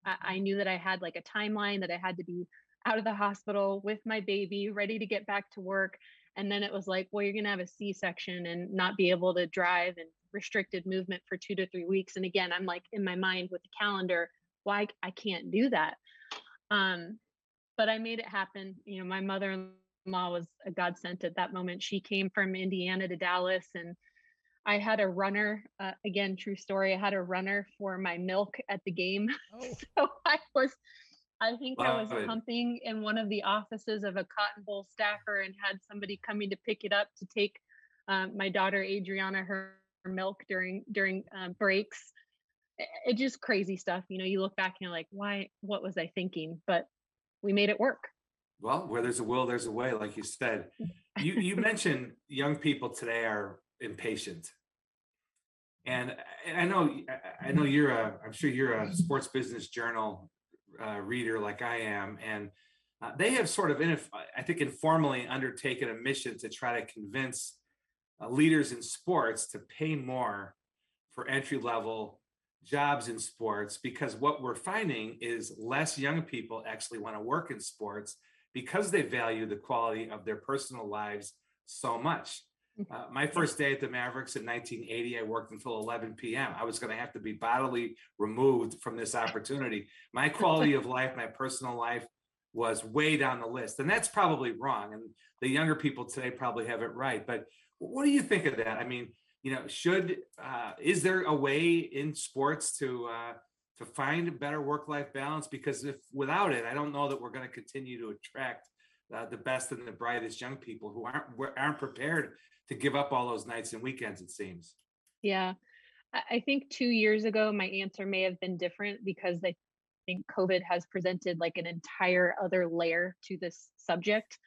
I, I knew that I had like a timeline that I had to be out of the hospital with my baby, ready to get back to work. And then it was like, well, you're going to have a C section and not be able to drive and restricted movement for two to three weeks. And again, I'm like in my mind with the calendar, why I can't do that. Um, but I made it happen. You know, my mother-in-law was a godsend at that moment. She came from Indiana to Dallas and I had a runner, uh, again, true story. I had a runner for my milk at the game. Oh. so I was, I think wow. I was pumping in one of the offices of a cotton bowl staffer and had somebody coming to pick it up to take um, my daughter Adriana her, her milk during during uh, breaks it just crazy stuff. You know, you look back and you're like, why, what was I thinking? But we made it work. Well, where there's a will, there's a way, like you said. You you mentioned young people today are impatient. And I know I know you're a I'm sure you're a sports business journal uh, reader like I am, and uh, they have sort of in, I think informally undertaken a mission to try to convince uh, leaders in sports to pay more for entry level jobs in sports because what we're finding is less young people actually want to work in sports because they value the quality of their personal lives so much. Mm-hmm. Uh, my first day at the Mavericks in 1980, I worked until 11 p.m. I was going to have to be bodily removed from this opportunity. My quality of life, my personal life was way down the list. And that's probably wrong. And the younger people today probably have it right. But what do you think of that? I mean, you know, should, uh, is there a way in sports to, uh, to find a better work-life balance? Because if without it, I don't know that we're going to continue to attract uh, the best and the brightest young people who aren't aren't prepared to give up all those nights and weekends. It seems. Yeah, I think two years ago my answer may have been different because I think COVID has presented like an entire other layer to this subject.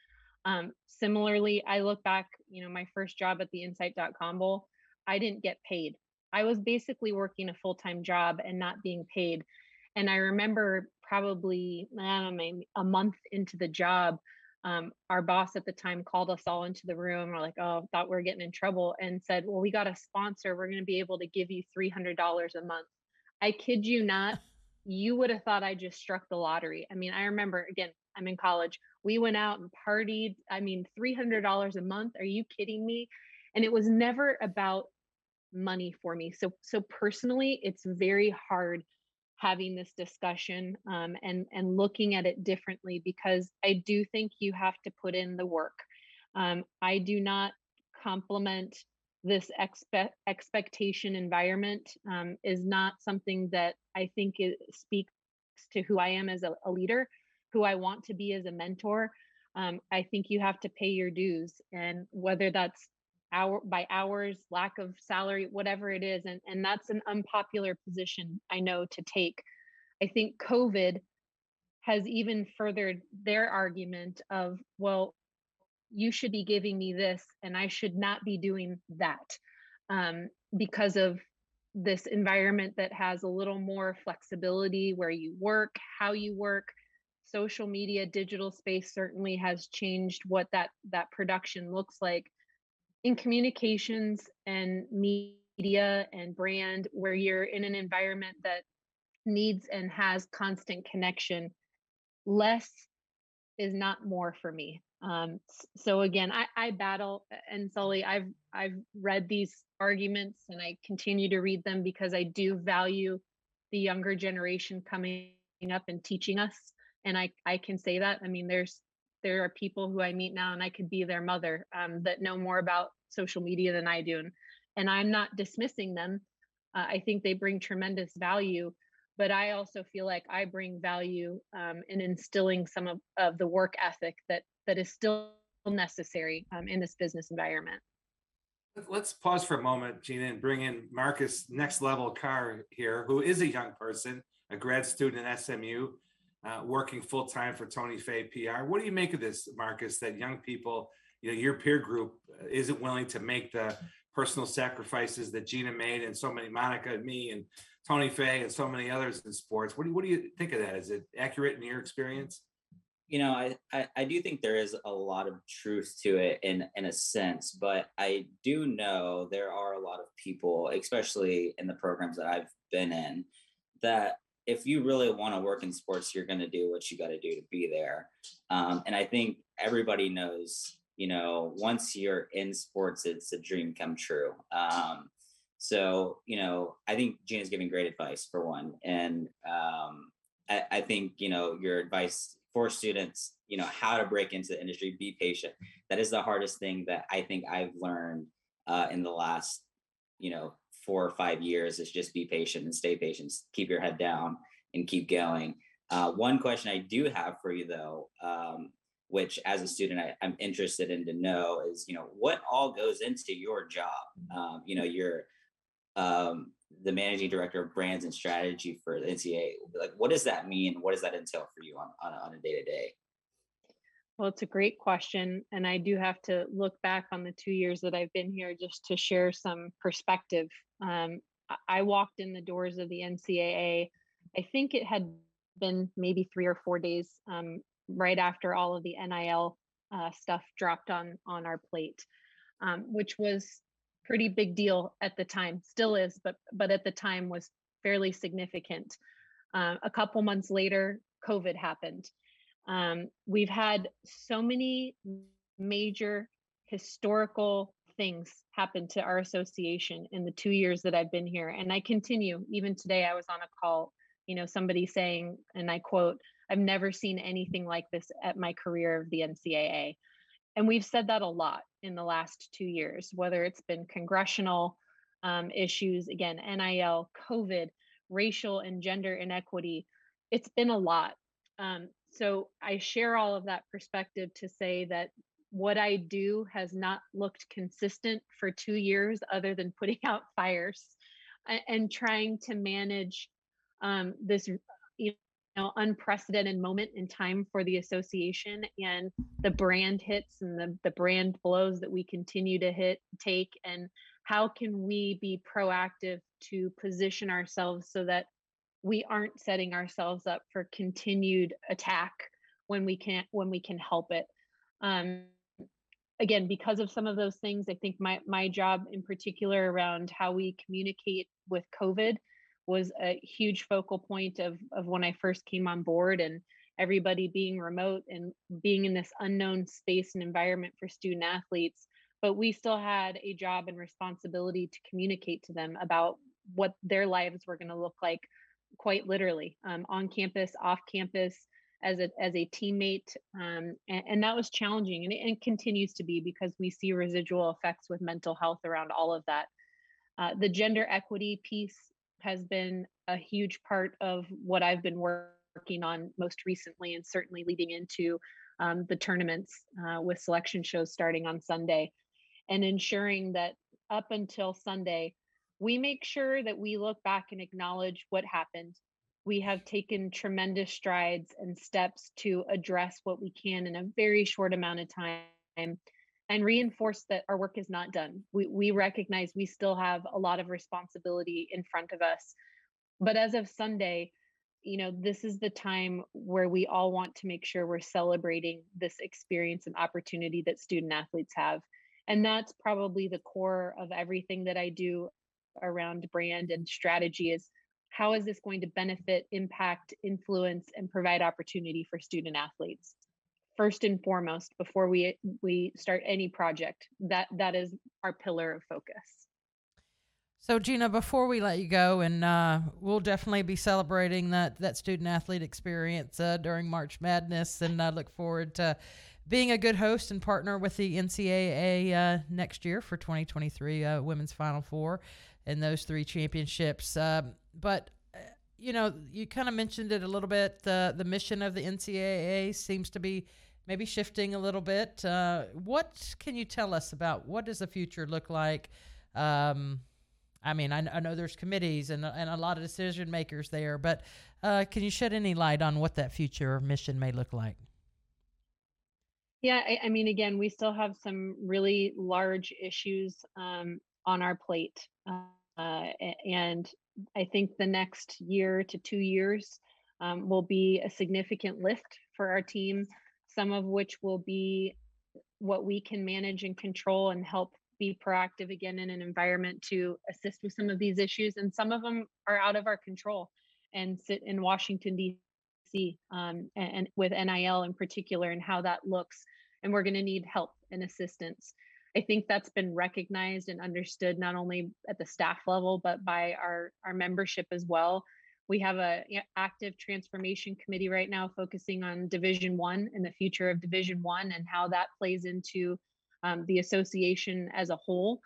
Um, similarly, I look back, you know, my first job at the Insight.com Bowl, I didn't get paid. I was basically working a full time job and not being paid. And I remember probably, I don't know, a month into the job, um, our boss at the time called us all into the room. We're like, oh, thought we are getting in trouble and said, well, we got a sponsor. We're going to be able to give you $300 a month. I kid you not. You would have thought I just struck the lottery. I mean, I remember again, I'm in college. We went out and partied. I mean, $300 a month. Are you kidding me? And it was never about money for me. So, so personally, it's very hard having this discussion um, and and looking at it differently because I do think you have to put in the work. Um, I do not compliment this expect expectation environment um, is not something that I think it speaks to who I am as a, a leader, who I want to be as a mentor. Um, I think you have to pay your dues, and whether that's hour by hours, lack of salary, whatever it is. And, and that's an unpopular position I know to take. I think COVID has even furthered their argument of, well, you should be giving me this and I should not be doing that um, because of this environment that has a little more flexibility where you work, how you work. Social media, digital space certainly has changed what that that production looks like in communications and media and brand where you're in an environment that needs and has constant connection less is not more for me. Um, so again I, I battle and sully i've i've read these arguments and i continue to read them because i do value the younger generation coming up and teaching us and i i can say that. I mean there's there are people who I meet now and I could be their mother um, that know more about social media than I do. And, and I'm not dismissing them. Uh, I think they bring tremendous value, but I also feel like I bring value um, in instilling some of, of the work ethic that that is still necessary um, in this business environment. Let's pause for a moment, Gina, and bring in Marcus Next Level Carr here, who is a young person, a grad student at SMU uh, working full time for Tony Fay PR. What do you make of this, Marcus? That young people, you know, your peer group isn't willing to make the personal sacrifices that Gina made, and so many Monica and me and Tony Fay and so many others in sports. What do you, what do you think of that? Is it accurate in your experience? You know, I, I, I do think there is a lot of truth to it in in a sense, but I do know there are a lot of people, especially in the programs that I've been in, that if you really want to work in sports, you're going to do what you got to do to be there. Um, and I think everybody knows, you know, once you're in sports, it's a dream come true. Um, so, you know, I think Gina's giving great advice for one. And um, I, I think, you know, your advice for students, you know, how to break into the industry, be patient. That is the hardest thing that I think I've learned uh, in the last, you know, four or five years is just be patient and stay patient, keep your head down and keep going. Uh, one question I do have for you though, um, which as a student I, am interested in to know is, you know, what all goes into your job? Um, you know, you're um, the managing director of brands and strategy for the NCAA. Like, what does that mean? What does that entail for you on, on, on a day to day? Well, it's a great question. And I do have to look back on the two years that I've been here just to share some perspective. Um, I walked in the doors of the NCAA. I think it had been maybe three or four days um, right after all of the NIL uh, stuff dropped on on our plate, um, which was pretty big deal at the time. Still is, but but at the time was fairly significant. Uh, a couple months later, COVID happened, um, we've had so many major historical things happened to our association in the two years that I've been here. And I continue, even today, I was on a call, you know, somebody saying, and I quote, I've never seen anything like this at my career of the NCAA. And we've said that a lot in the last two years, whether it's been congressional um, issues, again, NIL, COVID, racial and gender inequity. It's been a lot. Um, so I share all of that perspective to say that what I do has not looked consistent for two years, other than putting out fires and, trying to manage um, this you know unprecedented moment in time for the association and the brand hits and the, the brand blows that we continue to hit take and how can we be proactive to position ourselves so that we aren't setting ourselves up for continued attack when we can't when we can help it. Um, again because of some of those things i think my my job in particular around how we communicate with covid was a huge focal point of of when i first came on board and everybody being remote and being in this unknown space and environment for student athletes. But we still had a job and responsibility to communicate to them about what their lives were going to look like quite literally um, on campus off campus as a as a teammate um, and, and, that was challenging and it, and continues to be because we see residual effects with mental health around all of that. Uh, the gender equity piece has been a huge part of what i've been working on most recently and certainly leading into um, the tournaments uh, with selection shows starting on sunday and ensuring that up until sunday we make sure that we look back and acknowledge what happened we have taken tremendous strides and steps to address what we can in a very short amount of time and reinforce that our work is not done. We, we recognize we still have a lot of responsibility in front of us. But as of Sunday, you know, this is the time where we all want to make sure we're celebrating this experience and opportunity that student athletes have. And that's probably the core of everything that I do around brand and strategy is how is this going to benefit, impact, influence, and provide opportunity for student athletes? First and foremost, before we we start any project, that that is our pillar of focus. So Gina, before we let you go, and uh, we'll definitely be celebrating that that student athlete experience uh, during March Madness, and I look forward to being a good host and partner with the NCAA uh, next year for 2023 uh, Women's Final Four and those three championships. Um, but uh, you know, you kind of mentioned it a little bit. The the mission of the NCAA seems to be maybe shifting a little bit. Uh, what can you tell us about what does the future look like? Um, I mean, I, I, know there's committees and, and a lot of decision makers there, but uh, can you shed any light on what that future mission may look like? Yeah, I, I mean, again, we still have some really large issues um, on our plate. Uh, and I think the next year to two years um, will be a significant lift for our team, some of which will be what we can manage and control and help be proactive again in an environment to assist with some of these issues. And some of them are out of our control and sit in Washington, D.C., um, and, and with NIL in particular and how that looks. And we're going to need help and assistance. I think that's been recognized and understood not only at the staff level but by our our membership as well. We have a active transformation committee right now focusing on Division One and the future of Division One and how that plays into um, the association as a whole.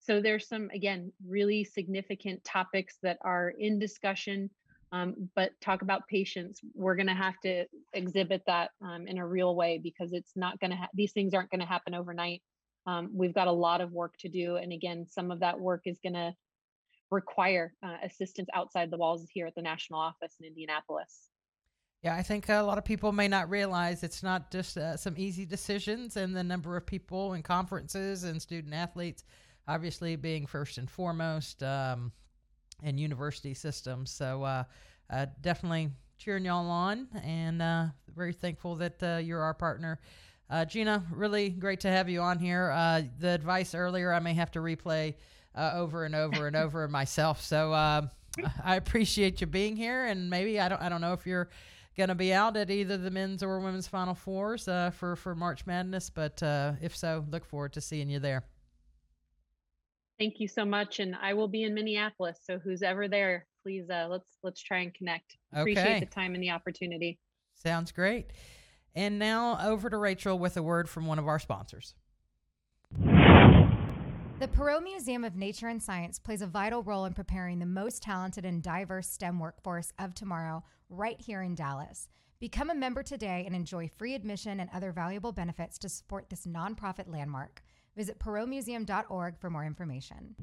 So there's some again really significant topics that are in discussion. Um, but talk about patience. We're going to have to exhibit that um, in a real way because it's not going to. Ha- these things aren't going to happen overnight um, we've got a lot of work to do. And again, some of that work is going to require uh, assistance outside the walls here at the national office in Indianapolis. Yeah, I think a lot of people may not realize it's not just uh, some easy decisions, and the number of people and conferences and student athletes, obviously being first and foremost, um, and university systems. So uh, uh, definitely cheering y'all on, and uh, very thankful that uh, you're our partner uh, Gina, really great to have you on here. Uh, the advice earlier, I may have to replay uh, over and over and over myself. So uh, I appreciate you being here, and maybe I don't I don't know if you're going to be out at either the men's or women's Final Fours uh, for for March Madness, but uh, if so, look forward to seeing you there. Thank you so much, and I will be in Minneapolis. So who's ever there, please uh, let's let's try and connect. Appreciate Okay. the time and the opportunity. Sounds great. And now over to Rachel with a word from one of our sponsors. The Perot Museum of Nature and Science plays a vital role in preparing the most talented and diverse STEM workforce of tomorrow right here in Dallas. Become a member today and enjoy free admission and other valuable benefits to support this nonprofit landmark. Visit perotmuseum.org for more information.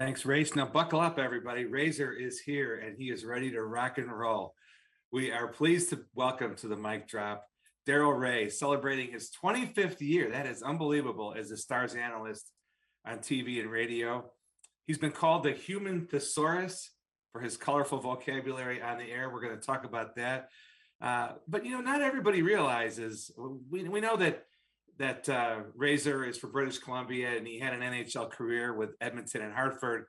Thanks, Race. Now, buckle up, everybody. Razor is here and he is ready to rock and roll. We are pleased to welcome to the mic drop Daryl Reaugh, celebrating his 25th year. That is unbelievable as a stars analyst on TV and radio. He's been called the human thesaurus for his colorful vocabulary on the air. We're going to talk about that. Uh, but you know, not everybody realizes we, we know that that uh, Razor is for British Columbia and he had an NHL career with Edmonton and Hartford.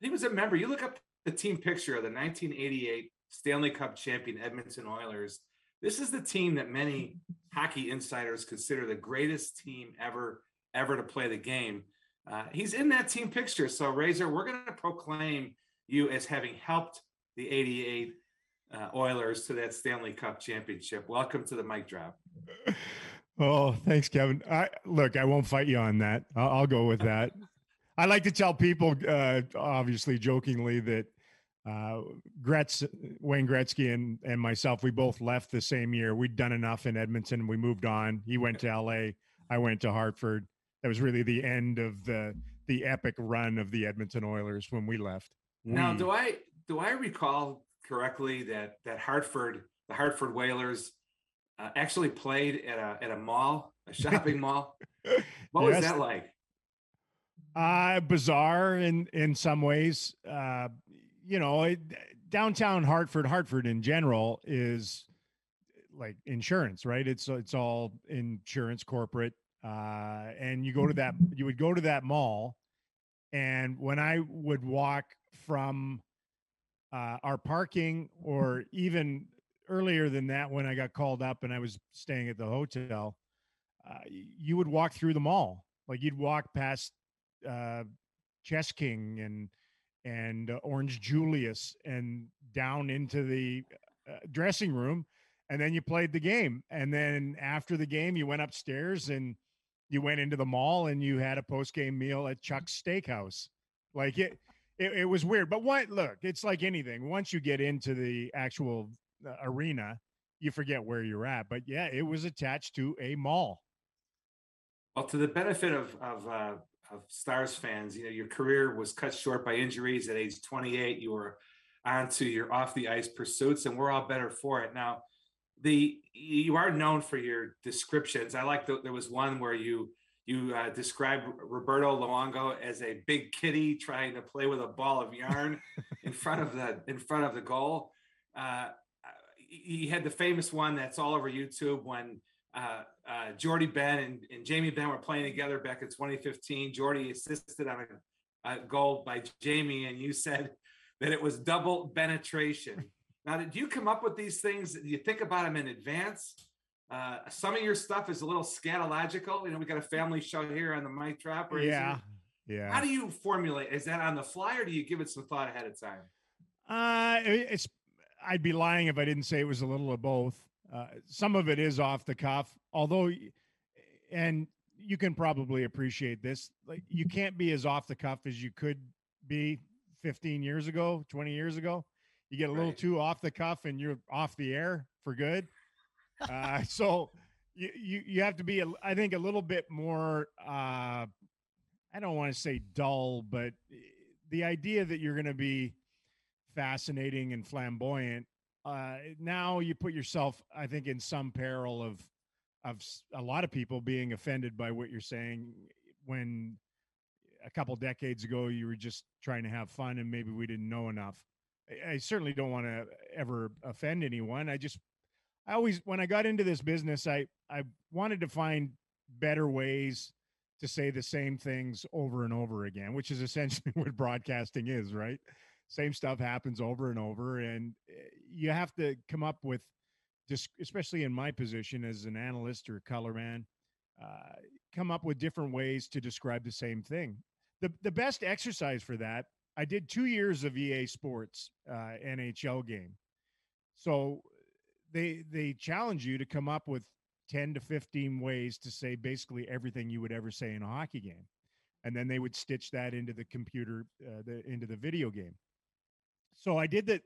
He was a member. You look up the team picture of the 1988 Stanley Cup champion Edmonton Oilers. This is the team that many hockey insiders consider the greatest team ever ever to play the game. Uh, he's in that team picture. So Razor, we're going to proclaim you as having helped the 88 uh, Oilers to that Stanley Cup championship. Welcome to the mic drop. Oh, thanks, Kevin. I look, I won't fight you on that. I'll, I'll go with that. I like to tell people, uh, obviously jokingly, that uh, Gretz, Wayne Gretzky, and and myself, we both left the same year. We'd done enough in Edmonton. We moved on. He went to L.A. I went to Hartford. That was really the end of the the epic run of the Edmonton Oilers when we left. Now, We- do I do I recall correctly that that Hartford, the Hartford Whalers, uh, actually played at a at a mall, a shopping mall? What was that like? Uh, bizarre in in some ways. Uh, you know, it, downtown Hartford, Hartford in general is like insurance, right? It's it's all insurance corporate. Uh, and you go to that, you would go to that mall, and when I would walk from uh, our parking, or even earlier than that, when I got called up and I was staying at the hotel, uh, you would walk through the mall, like you'd walk past uh, Chess King and and uh, Orange Julius and down into the uh, dressing room, and then you played the game. And then after the game, you went upstairs and you went into the mall and you had a post game meal at Chuck's Steakhouse. Like it, it, it was weird. But what? Look, it's like anything. Once you get into the actual uh, arena, you forget where you're at. But yeah, it was attached to a mall. Well, to the benefit of of, uh, of Stars fans, you know your career was cut short by injuries at age 28. You were onto your off the ice pursuits, and we're all better for it. Now, the you are known for your descriptions. I like the, there was one where you you uh, described Roberto Luongo as a big kitty trying to play with a ball of yarn in front of the in front of the goal. Uh, he had the famous one that's all over YouTube when uh, uh, Jordie Benn and, and Jamie Benn were playing together back in 2015. Jordie assisted on a, a goal by Jamie, and you said that it was double penetration. now, did you come up with these things? Do you think about them in advance? Uh, some of your stuff is a little scatological. You know, we got a family show here on the mic drop. Yeah, yeah. How do you formulate? Is that on the fly, or do you give it some thought ahead of time? Uh, it's. I'd be lying if I didn't say it was a little of both. Uh, some of it is off the cuff, although, and you can probably appreciate this. Like you can't be as off the cuff as you could be 15 years ago, 20 years ago. You get a little Right. too off the cuff, and you're off the air for good. Uh, so you, you you have to be, I think, a little bit more. Uh, I don't want to say dull, but eh, the idea that you're going to be fascinating and flamboyant uh now you put yourself i think in some peril of of a lot of people being offended by what you're saying when a couple decades ago you were just trying to have fun and maybe we didn't know enough. I, I certainly don't want to ever offend anyone. I just i always when i got into this business i i wanted to find better ways to say the same things over and over again which is essentially what broadcasting is right same stuff happens over and over and eh, you have to come up with especially in my position as an analyst or color man uh, come up with different ways to describe the same thing. The the best exercise for that, I did two years of EA Sports uh, NHL game, so they they challenge you to come up with 10 to 15 ways to say basically everything you would ever say in a hockey game and then they would stitch that into the computer uh, the, into the video game so i did that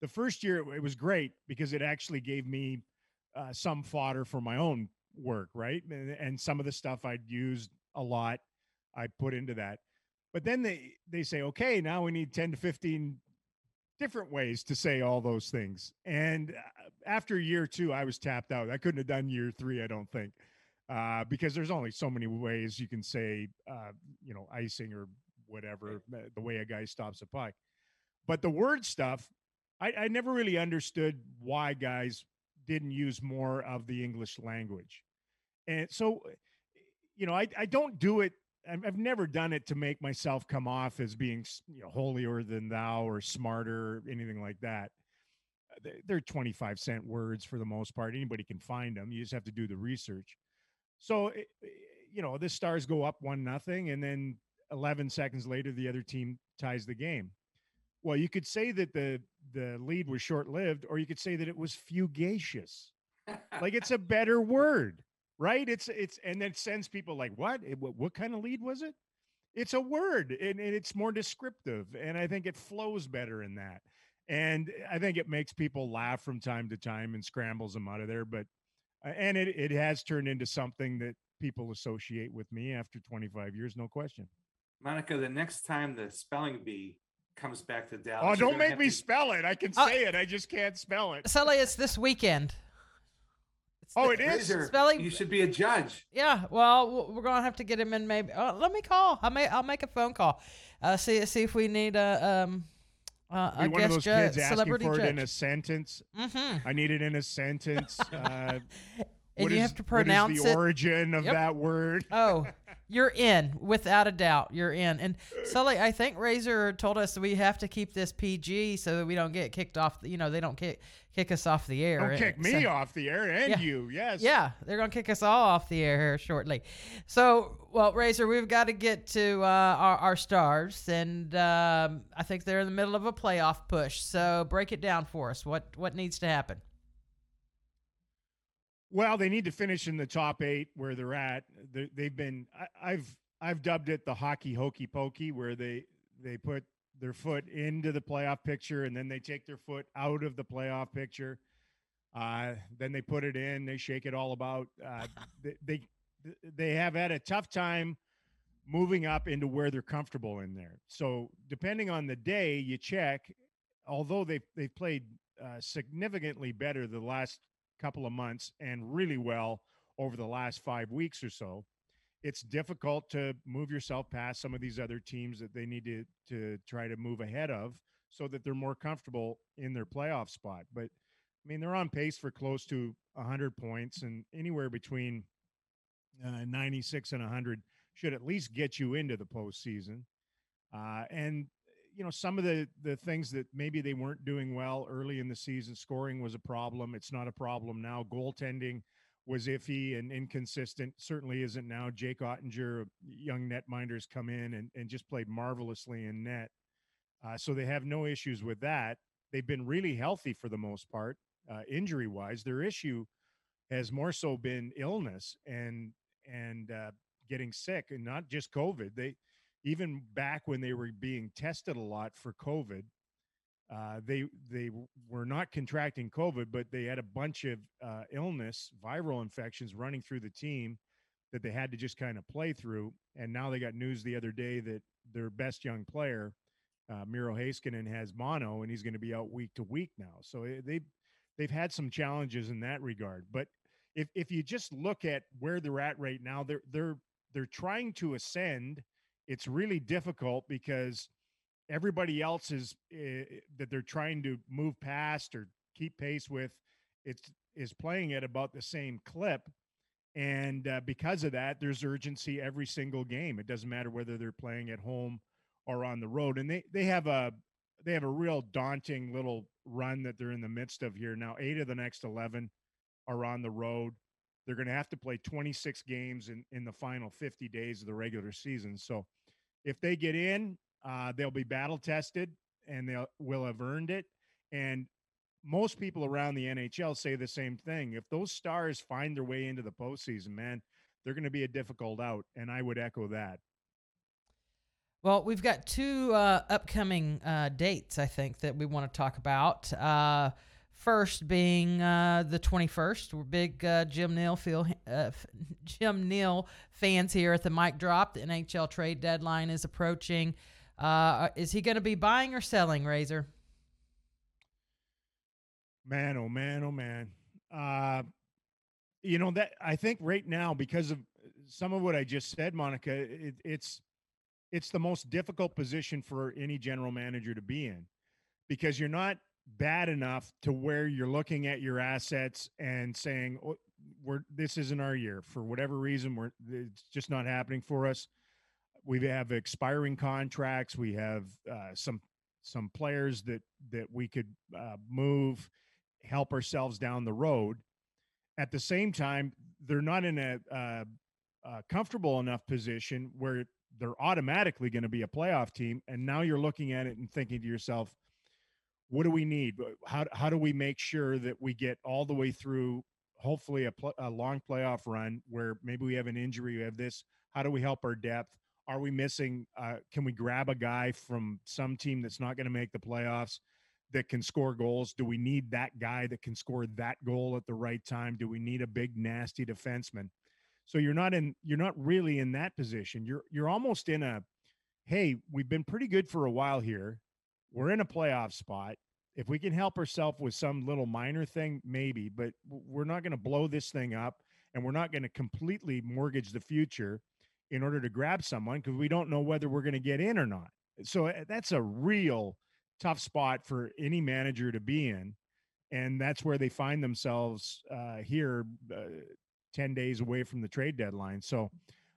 the first year it was great because it actually gave me uh, some fodder for my own work right and, and some of the stuff i'd used a lot i put into that but then they they say okay now we need 10 to 15 different ways to say all those things. And uh, after year two, I was tapped out. I couldn't have done year three, I don't think, uh, because there's only so many ways you can say, uh, you know, icing or whatever, uh, the way a guy stops a puck. But the word stuff, I, I never really understood why guys didn't use more of the English language. And so, you know, I, I don't do it I've never done it to make myself come off as being you know, holier than thou or smarter or anything like that. Uh, they're 25 cent words for the most part. Anybody can find them. You just have to do the research. So, eh, eh, you know, the Stars go up one nothing, and then 11 seconds later, the other team ties the game. Well, you could say that the the lead was short lived, or you could say that it was fugacious. like it's a better word right? It's it's and then it sends people like, what? It, what, what kind of lead was it? It's a word, and, and it's more descriptive, and I think it flows better in that. And I think it makes people laugh from time to time and scrambles them out of there. But uh, and it it has turned into something that people associate with me after 25 years, no question. Monica, the next time the spelling bee comes back to Dallas. Oh, don't make me to... spell it. I can uh, say it. I just can't spell it. Sully, it's this weekend. It's oh, it is spelling. You should be a judge. Yeah. Well, we're gonna have to get him in. Maybe. Oh, let me call. I may. I'll make a phone call. Uh, see. See if we need a um. Uh, a one of those kids asking for judge. it in a sentence. Mm-hmm. I need it in a sentence. Uh, and you is, have to pronounce the origin of yep. that word. oh, you're in without a doubt. You're in. And Sully, I think Razor told us we have to keep this PG so that we don't get kicked off. You know, they don't kick kick us off the air. Don't kick me so, off the air and yeah, you. Yes. Yeah, they're gonna kick us all off the air here shortly. So, well, Razor, we've got to get to uh, our, our, stars, and um, I think they're in the middle of a playoff push. So, break it down for us. What what needs to happen? Well, they need to finish in the top eight where they're at. they have been. I, I've I've dubbed it the hockey hokey pokey, where they they put their foot into the playoff picture and then they take their foot out of the playoff picture. Uh, then they put it in. They shake it all about. Uh, they, they they have had a tough time moving up into where they're comfortable in there. So depending on the day you check, although they've they've played uh, significantly better the last couple of months and really well over the last five weeks or so. It's difficult to move yourself past some of these other teams that they need to to try to move ahead of so that they're more comfortable in their playoff spot. But I mean, they're on pace for close to 100 points, and anywhere between uh, 96 and 100 should at least get you into the postseason. Uh, and you know some of the the things that maybe they weren't doing well early in the season scoring was a problem it's not a problem now goaltending was iffy and inconsistent certainly isn't now jake oettinger young netminders come in and, and just played marvelously in net uh, so they have no issues with that they've been really healthy for the most part uh, injury wise their issue has more so been illness and and uh, getting sick and not just covid they even back when they were being tested a lot for COVID, uh, they they were not contracting COVID, but they had a bunch of uh, illness, viral infections running through the team that they had to just kind of play through. And now they got news the other day that their best young player, uh, Miro Heiskanen, has mono, and he's going to be out week to week now. So eh, they they've had some challenges in that regard. But if if you just look at where they're at right now, they're they're they're trying to ascend it's really difficult because everybody else is uh, that they're trying to move past or keep pace with it's is playing at about the same clip. And uh, because of that there's urgency every single game. It doesn't matter whether they're playing at home or on the road. And they they have a they have a real daunting little run that they're in the midst of here. Now eight of the next 11 are on the road they're going to have to play 26 games in, in the final 50 days of the regular season. So if they get in, uh, they'll be battle tested and they'll have earned it. And most people around the NHL say the same thing. If those stars find their way into the postseason, man, they're going to be a difficult out. And I would echo that. Well, we've got two uh, upcoming uh, dates, I think, that we want to talk about. Uh, first being uh, the 21st. We're big uh, Jim Nill feel, uh, Jim Nill fans here at the mic drop. The NHL trade deadline is approaching. is he going to be buying or selling, Razor? Man, oh man, oh man. you know that I think right now because of some of what I just said, Monica, it, it's it's the most difficult position for any general manager to be in because you're not bad enough to where you're looking at your assets and saying oh, we're this isn't our year. For whatever reason we're it's just not happening for us. We have expiring contracts. We have uh, some some players that that we could uh, move help ourselves down the road. At the same time they're not in a uh, comfortable enough position where they're automatically going to be a playoff team. And now you're looking at it and thinking to yourself, what do we need? How, how do we make sure that we get all the way through, hopefully, a, pl- a long playoff run where maybe we have an injury, we have this? How do we help our depth? Are we missing? Uh, can we grab a guy from some team that's not going to make the playoffs that can score goals? Do we need that guy that can score that goal at the right time? Do we need a big, nasty defenseman? So you're not in you're not really in that position. You're you're almost in a hey, we've been pretty good for a while here. We're in a playoff spot. If we can help ourselves with some little minor thing, maybe, but we're not going to blow this thing up and we're not going to completely mortgage the future in order to grab someone because we don't know whether we're going to get in or not. So eh, that's a real tough spot for any manager to be in. And that's where they find themselves uh, here uh, 10 days away from the trade deadline. So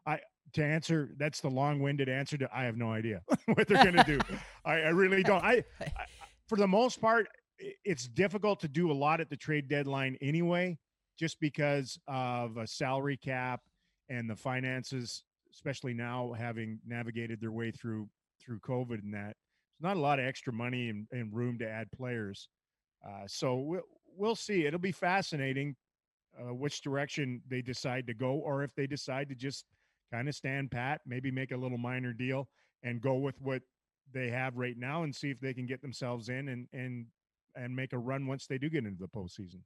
I to answer that's the long-winded answer to I have no idea what they're going to do. I, I, really don't. I, I for the most part it's difficult to do a lot at the trade deadline anyway just because of a salary cap and the finances especially now having navigated their way through through covid and that there's not a lot of extra money and, and room to add players uh, so we'll, we'll see it'll be fascinating uh, which direction they decide to go, or if they decide to just kind of stand pat, maybe make a little minor deal and go with what they have right now and see if they can get themselves in and and and make a run once they do get into the postseason.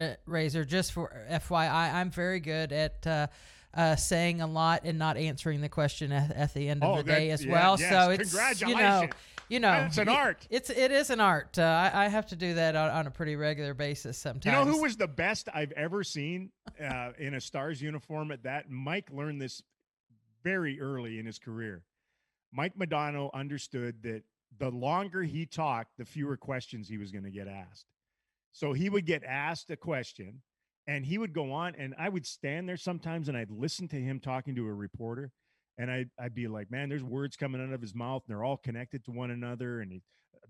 Uh, Razor, just for FYI, I'm very good at uh, uh, saying a lot and not answering the question at, at the end of oh, the that, day as yeah, well. Yes. So it's you know you know, it's an art. It's it is an art. Uh, I, I, have to do that on, on, a pretty regular basis sometimes. You know who was the best I've ever seen uh, in a Stars uniform at that? Mike learned this very early in his career. Mike Modano understood that the longer he talked, the fewer questions he was going to get asked. So he would get asked a question and he would go on and I would stand there sometimes and I'd listen to him talking to a reporter and I'd, I'd be like, man, there's words coming out of his mouth and they're all connected to one another. And he,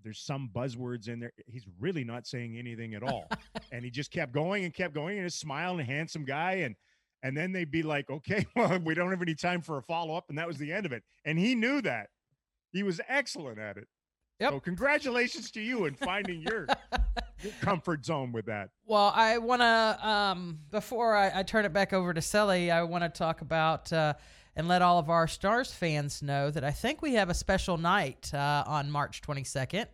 there's some buzzwords in there. He's really not saying anything at all. and he just kept going and kept going and a smiling, handsome guy. And, and then they'd be like, okay, well, we don't have any time for a follow up. And that was the end of it. And he knew that he was excellent at it. Yep. So congratulations to you in finding your, your comfort zone with that. Well, I want to, um, before I, I, turn it back over to Sully, I want to talk about, uh, and let all of our Stars fans know that I think we have a special night uh, on March 22nd.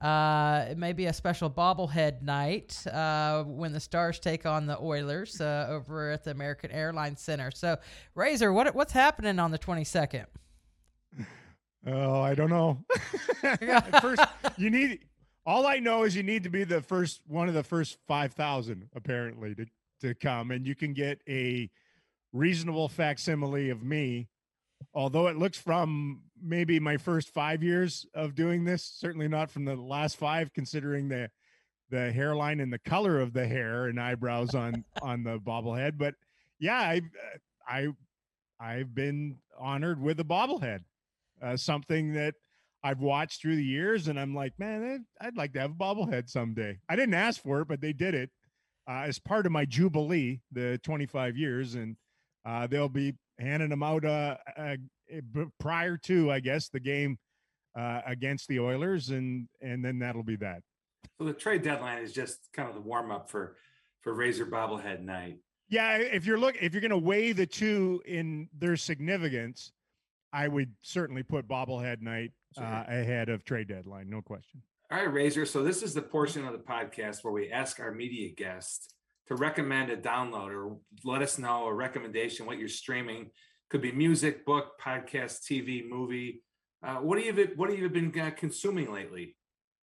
Uh, it may be a special bobblehead night uh, when the Stars take on the Oilers uh, over at the American Airlines Center. So, Razor, what what's happening on the 22nd? Oh, I don't know. first, you need. All I know is you need to be the first one of the first five thousand apparently to to come, and you can get a reasonable facsimile of me, although it looks from maybe my first five years of doing this, certainly not from the last five, considering the the hairline and the color of the hair and eyebrows on on the bobblehead. But yeah, I I I've been honored with a bobblehead, uh, something that I've watched through the years, and I'm like, man, I'd like to have a bobblehead someday. I didn't ask for it, but they did it, uh, as part of my jubilee, the 25 years, and uh, they'll be handing them out uh, uh, prior to, I guess, the game uh, against the Oilers, and and then that'll be that. So the trade deadline is just kind of the warm up for for Razor bobblehead night. Yeah, if you're look if you're going to weigh the two in their significance, I would certainly put bobblehead night Sure. uh, ahead of trade deadline, no question. All right, Razor. So this is the portion of the podcast where we ask our media guests to recommend a download or let us know a recommendation what you're streaming. Could be music, book, podcast, TV, movie. Uh, what have you what have you been uh, consuming lately?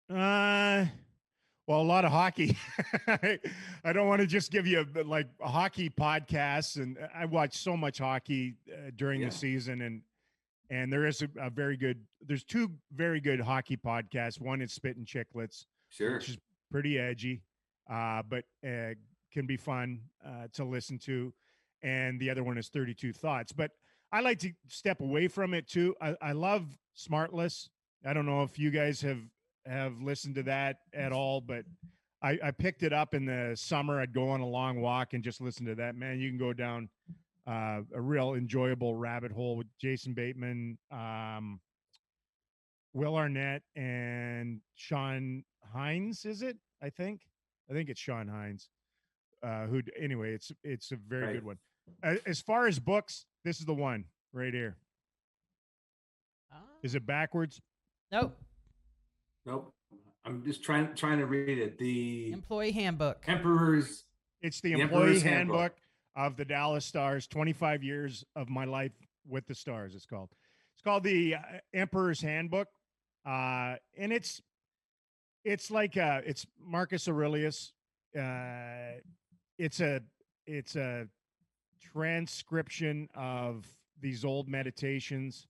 Uh, well, a lot of hockey. I don't want to just give you a, like a hockey podcasts, and I watch so much hockey uh, during Yeah. the season, and and there is a, a very good. There's two very good hockey podcasts. One is Spit and Chicklets, Sure. which is pretty edgy, uh, but uh, can be fun uh, to listen to. And the other one is 32 Thoughts. But I like to step away from it too. I, I love Smartless. I don't know if you guys have have listened to that at all, but I, I picked it up in the summer. I'd go on a long walk and just listen to that. Man, you can go down uh, a real enjoyable rabbit hole with Jason Bateman, um, Will Arnett, and Sean Hines. Is it? I think. I think it's Sean Hines. Uh, who? Anyway, it's it's a very Right. good one. Uh, as far as books, this is the one right here. Ah. Is it backwards? Nope. Nope. I'm just trying trying to read it. The Employee handbook. Emperor's It's the The employee handbook. Handbook. of the Dallas Stars. Twenty five years of my life with the Stars. It's called. It's called the uh, Emperor's Handbook, uh, and it's it's like uh, it's Marcus Aurelius. Uh, it's a it's a transcription of these old meditations.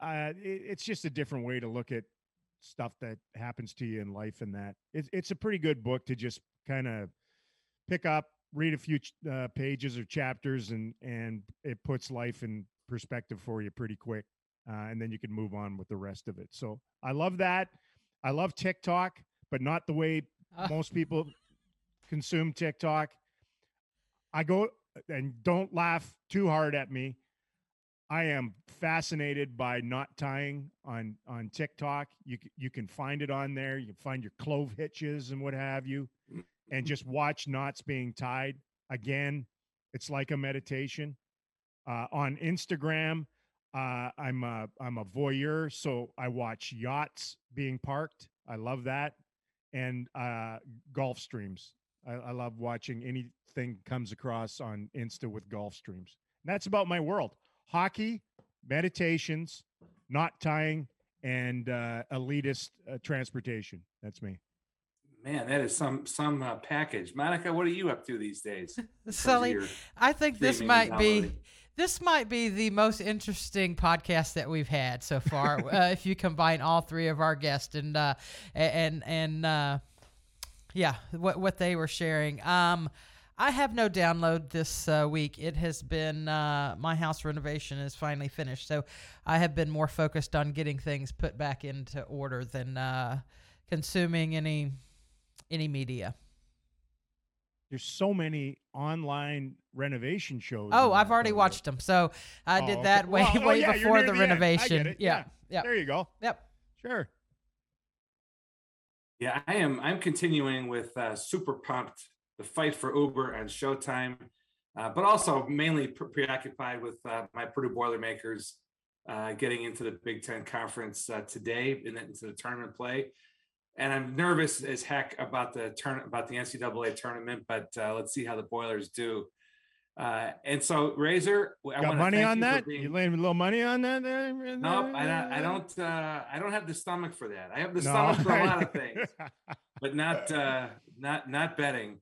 Uh, it, it's just a different way to look at stuff that happens to you in life and that it's it's a pretty good book to just kind of pick up read a few ch- uh, pages or chapters and and it puts life in perspective for you pretty quick uh, and then you can move on with the rest of it so i love that i love tiktok but not the way most people consume tiktok i go and don't laugh too hard at me I am fascinated by knot tying on on TikTok. You you can find it on there. You can find your clove hitches and what have you, and just watch knots being tied. Again, it's like a meditation. Uh, on Instagram, uh, I'm a I'm a voyeur, so I watch yachts being parked. I love that, and uh, golf streams. I, I love watching anything comes across on Insta with golf streams. And that's about my world hockey, meditations, knot tying, and uh, elitist uh, transportation. That's me. man, that is some some uh, package. Monica, what are you up to these days? in terms of Sully, I think this might be this might be the most interesting podcast that we've had so far. uh, if you combine all three of our guests and uh, and and uh, yeah, what what they were sharing. Um, I have no download this uh, week. It has been uh, my house renovation is finally finished, so I have been more focused on getting things put back into order than uh, consuming any any media. There's so many online renovation shows. Oh, I've already photo. watched them. So I Oh, did okay. that way, Well, oh, way yeah, before the the end. I get renovation. Yeah. Yeah. Yeah. There you go. Yep. Sure. Yeah, I am. I'm continuing with uh, Super Pumped, the fight for Uber and Showtime, uh, but also mainly pre- preoccupied with uh, my Purdue Boilermakers uh, getting into the Big Ten Conference uh, today and into the tournament play. And I'm nervous as heck about the turn about the NCAA tournament, but uh, let's see how the Boilers do. Uh, and so, Razor, I Got money on you that? being- You laying a little money on that? there? Nope, I don't. I don't. Uh, I don't have the stomach for that. I have the No. stomach for a lot of things, but not uh, not not betting.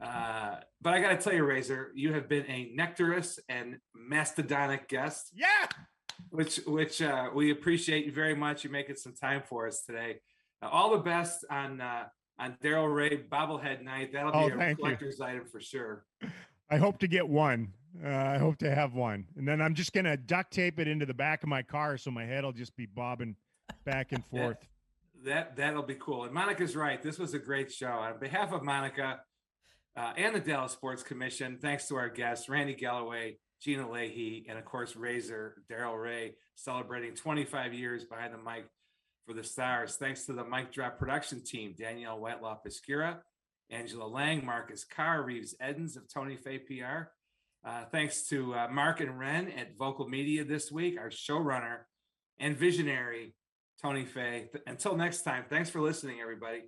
Uh, but I got to tell you, Razor, you have been a nectarous and mastodonic guest, yeah. which which uh, we appreciate you very much. You making some time for us today. Uh, all the best on uh, on Daryl Reaugh bobblehead night. That'll Oh, be a thank you. collector's item for sure. I hope to get one. Uh, I hope to have one, and then I'm just gonna duct tape it into the back of my car so my head will just be bobbing back and forth. That that'll be cool. And Monica's right. This was a great show. On behalf of Monica, uh, and the Dallas Sports Commission. Thanks to our guests, Randy Galloway, Gina Lehe, and of course, Razor Daryl Reaugh, celebrating 25 years behind the mic for the Stars. Thanks to the Mic Drop production team, Danielle Whitelaw Piscura, Angela Lang, Marcus Carr, Reeves Edens of Tony Fay PR. Uh, thanks to uh, Mark and Ren at Vocal Media this week, our showrunner and visionary, Tony Fay. Until next time, thanks for listening, everybody.